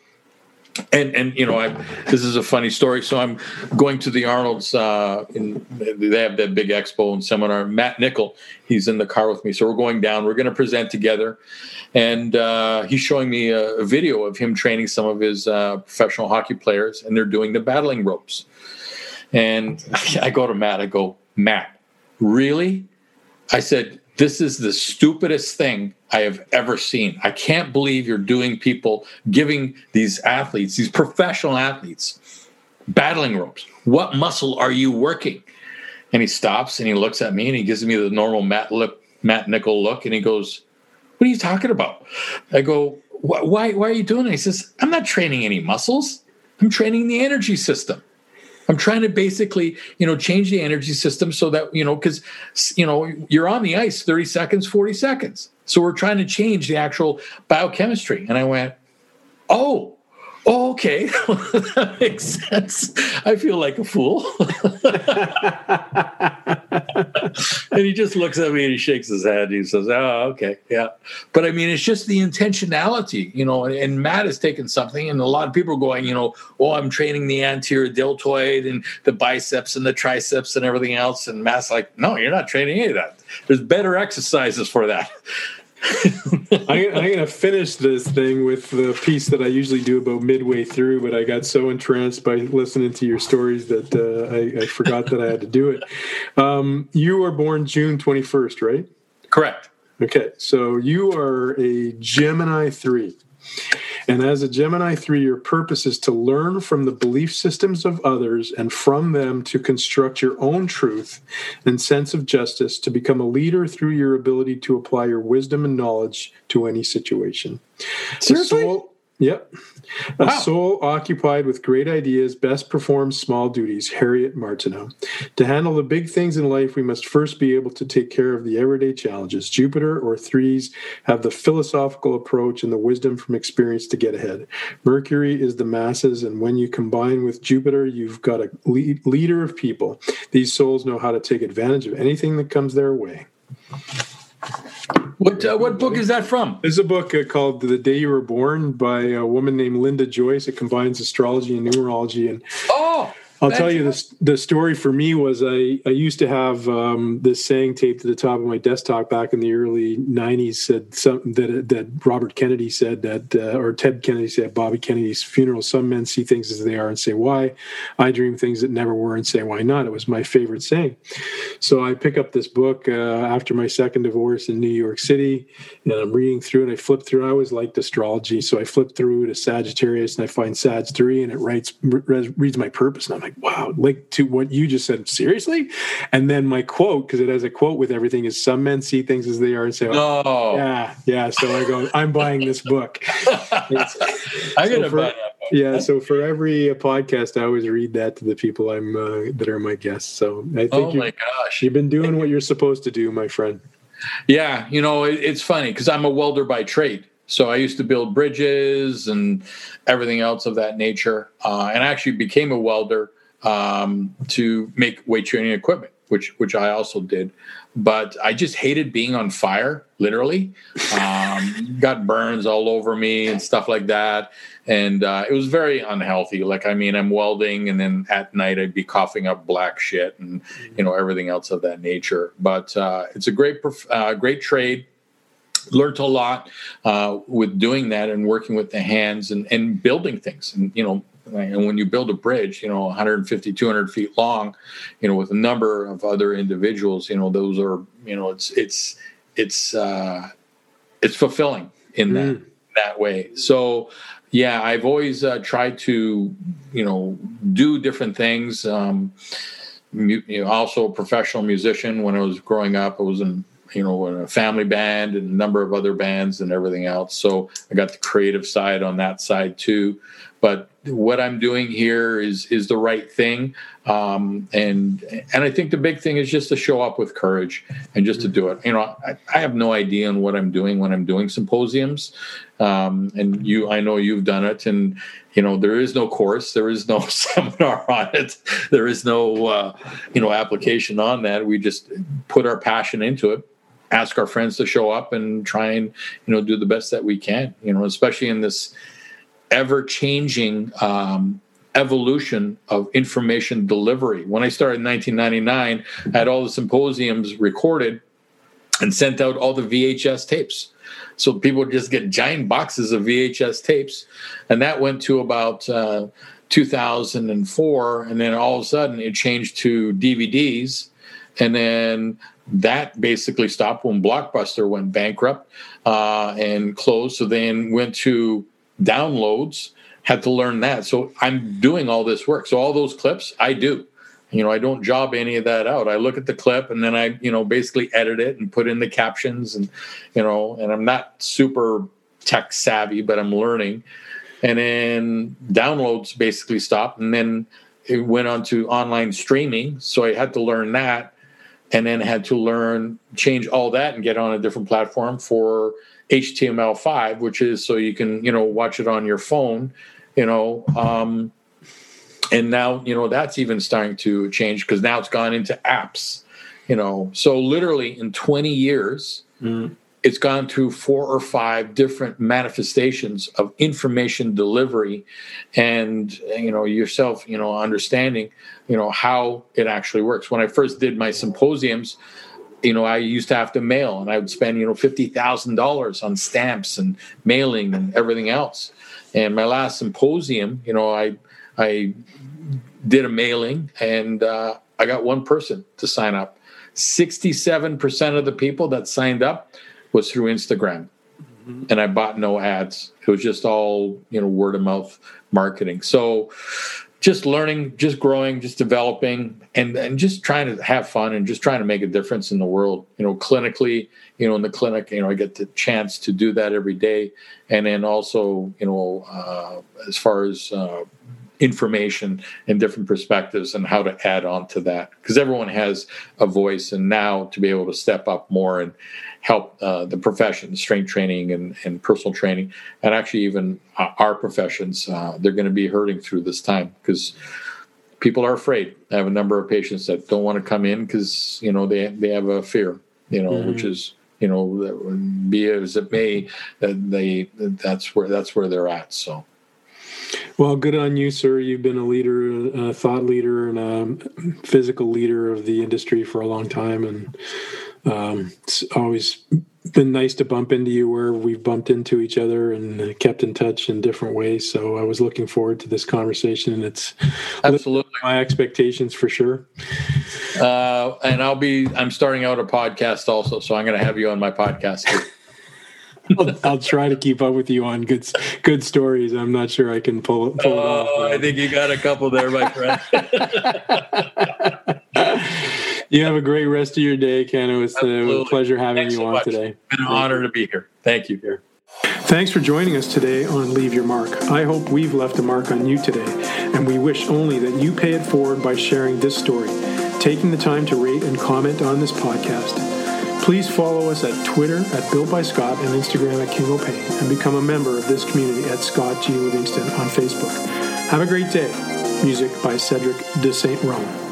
Speaker 3: and and you know I this is a funny story. So I'm going to the Arnold's. Uh, in, they have that big expo and seminar. Matt Nichol, he's in the car with me. So we're going down. We're going to present together, and uh, he's showing me a, a, video of him training some of his uh, professional hockey players, and they're doing the battling ropes. And I go to Matt. I go, Matt, really? I said, this is the stupidest thing I have ever seen. I can't believe you're doing people, giving these athletes, these professional athletes, battling ropes. What muscle are you working? And he stops and he looks at me and he gives me the normal Matt, lip, Matt Nichol look and he goes, What are you talking about? I go, why, why are you doing it? He says, I'm not training any muscles. I'm training the energy system. I'm trying to basically, you know, change the energy system so that, you know, because, you know, you're on the ice 30 seconds, 40 seconds. So we're trying to change the actual biochemistry. And I went, oh, oh okay. that makes sense. I feel like a fool. and he just looks at me and he shakes his head. he says, "Oh, okay, yeah." But I mean, it's just the intentionality, you know. And Matt has taken something, and a lot of people are going, you know, "Oh, I'm training the anterior deltoid and the biceps and the triceps and everything else." And Matt's like, "No, you're not training any of that. There's better exercises for that."
Speaker 1: I, am going to finish this thing with the piece that I usually do about midway through, but I got so entranced by listening to your stories that uh, I, I, forgot that I had to do it. Um, you were born June 21st, right?
Speaker 3: Correct.
Speaker 1: Okay, so you are a Gemini 3. And as a Gemini 3, your purpose is to learn from the belief systems of others and from them to construct your own truth and sense of justice to become a leader through your ability to apply your wisdom and knowledge to any situation.
Speaker 3: Seriously?
Speaker 1: Yep. A wow. soul occupied with great ideas best performs small duties, Harriet Martineau. To handle the big things in life, we must first be able to take care of the everyday challenges. Jupiter or threes have the philosophical approach and the wisdom from experience to get ahead. Mercury is the masses, and when you combine with Jupiter, you've got a leader of people. These souls know how to take advantage of anything that comes their way.
Speaker 3: What uh, what book is that from?
Speaker 1: There's a book uh, called "The Day You Were Born" by a woman named Linda Joyce. It combines astrology and numerology. And
Speaker 3: oh,
Speaker 1: I'll tell you this. The story for me was I, I used to have um, this saying taped to the top of my desktop back in the early '90s. Said something that that Robert Kennedy said that, uh, or Ted Kennedy said at Bobby Kennedy's funeral. Some men see things as they are and say why. I dream things that never were and say why not. It was my favorite saying. So I pick up this book uh, after my second divorce in New York City, and I'm reading through and I flip through. I always liked astrology, so I flip through to Sagittarius and I find Sag three, and it writes reads my purpose, and I'm like, wow, like to what you just said, seriously? And then my quote, because it has a quote with everything, is some men see things as they are and say,
Speaker 3: oh, no.
Speaker 1: yeah, yeah. So I go, I'm buying this book.
Speaker 3: I'm gonna buy that.
Speaker 1: Yeah, so for every uh, podcast, I always read that to the people I'm uh, that are my guests. So I think oh
Speaker 3: my gosh,
Speaker 1: you've been doing what you're supposed to do, my friend.
Speaker 3: Yeah, you know it, it's funny because I'm a welder by trade. So I used to build bridges and everything else of that nature, uh, and I actually became a welder um, to make weight training equipment, which which I also did. But I just hated being on fire, literally. Um, got burns all over me and stuff like that, and uh, it was very unhealthy. Like I mean, I'm welding, and then at night I'd be coughing up black shit and you know everything else of that nature. But uh, it's a great uh, great trade learned a lot uh, with doing that and working with the hands and, and building things and you know and when you build a bridge, you know, 150, 200 feet long, you know, with a number of other individuals, you know, those are, you know, it's, it's, it's, uh, it's fulfilling in that, mm. that way. So, yeah, I've always uh, tried to, you know, do different things. Um, you know, also a professional musician. When I was growing up, I was in you know in a family band and a number of other bands and everything else. So I got the creative side on that side too. But what I'm doing here is is the right thing, um, and and I think the big thing is just to show up with courage and just to do it. You know, I, I have no idea on what I'm doing when I'm doing symposiums, um, and you, I know you've done it, and you know there is no course, there is no seminar on it, there is no uh, you know application on that. We just put our passion into it ask our friends to show up and try and you know do the best that we can you know especially in this ever changing um, evolution of information delivery. When I started in 1999, I had all the symposiums recorded and sent out all the VHS tapes. So people would just get giant boxes of VHS tapes. And that went to about uh, 2004. And then all of a sudden it changed to DVDs. And then that basically stopped when Blockbuster went bankrupt uh, and closed. So then went to downloads had to learn that. So i'm doing all this work. So all those clips i do. You know i don't job any of that out. I look at the clip and then i you know basically edit it and put in the captions and you know and i'm not super tech savvy but i'm learning. And then downloads basically stopped and then it went on to online streaming. So i had to learn that and then had to learn change all that and get on a different platform for HTML5, which is so you can you know watch it on your phone, you know. Um, and now you know that's even starting to change because now it's gone into apps, you know. So literally in 20 years, mm. it's gone through four or five different manifestations of information delivery, and you know yourself, you know, understanding, you know how it actually works. When I first did my symposiums you know, I used to have to mail and I would spend, you know, $50,000 on stamps and mailing and everything else. And my last symposium, you know, I, I did a mailing and uh, I got one person to sign up. 67% of the people that signed up was through Instagram. Mm-hmm. And I bought no ads. It was just all, you know, word of mouth marketing. So just learning, just growing, just developing, and and just trying to have fun and just trying to make a difference in the world. You know, clinically, you know, in the clinic, you know, I get the chance to do that every day, and then also, you know, uh, as far as uh, information and different perspectives and how to add on to that. Because everyone has a voice and now to be able to step up more and help uh, the profession strength training and, and personal training and actually even uh, our professions uh, they're going to be hurting through this time because people are afraid. I have a number of patients that don't want to come in because you know they, they have a fear you know mm-hmm. which is you know be as it may that they that's where that's where they're at so
Speaker 1: well, good on you, sir. You've been a leader, a thought leader, and a physical leader of the industry for a long time, and um, it's always been nice to bump into you where we've bumped into each other and kept in touch in different ways. So I was looking forward to this conversation, and it's
Speaker 3: absolutely
Speaker 1: my expectations for sure.
Speaker 3: Uh, and I'll be I'm starting out a podcast also, so I'm going to have you on my podcast.
Speaker 1: I'll, I'll, try to keep up with you on good good stories. I'm not sure I can pull, pull it off.
Speaker 3: Oh, I think you got a couple there, my friend.
Speaker 1: you have a great rest of your day, Ken. It was uh, a pleasure having Thanks you so on much. today. It's
Speaker 3: been an honor to be here. Thank you. Here.
Speaker 1: Thanks for joining us today on Leave Your Mark. I hope we've left a mark on you today, and we wish only that you pay it forward by sharing this story, taking the time to rate and comment on this podcast. Please follow us at Twitter at Built by Scott and Instagram at King O'Pain and become a member of this community at Scott G. Livingston on Facebook. Have a great day. Music by Cedric de St. Rome.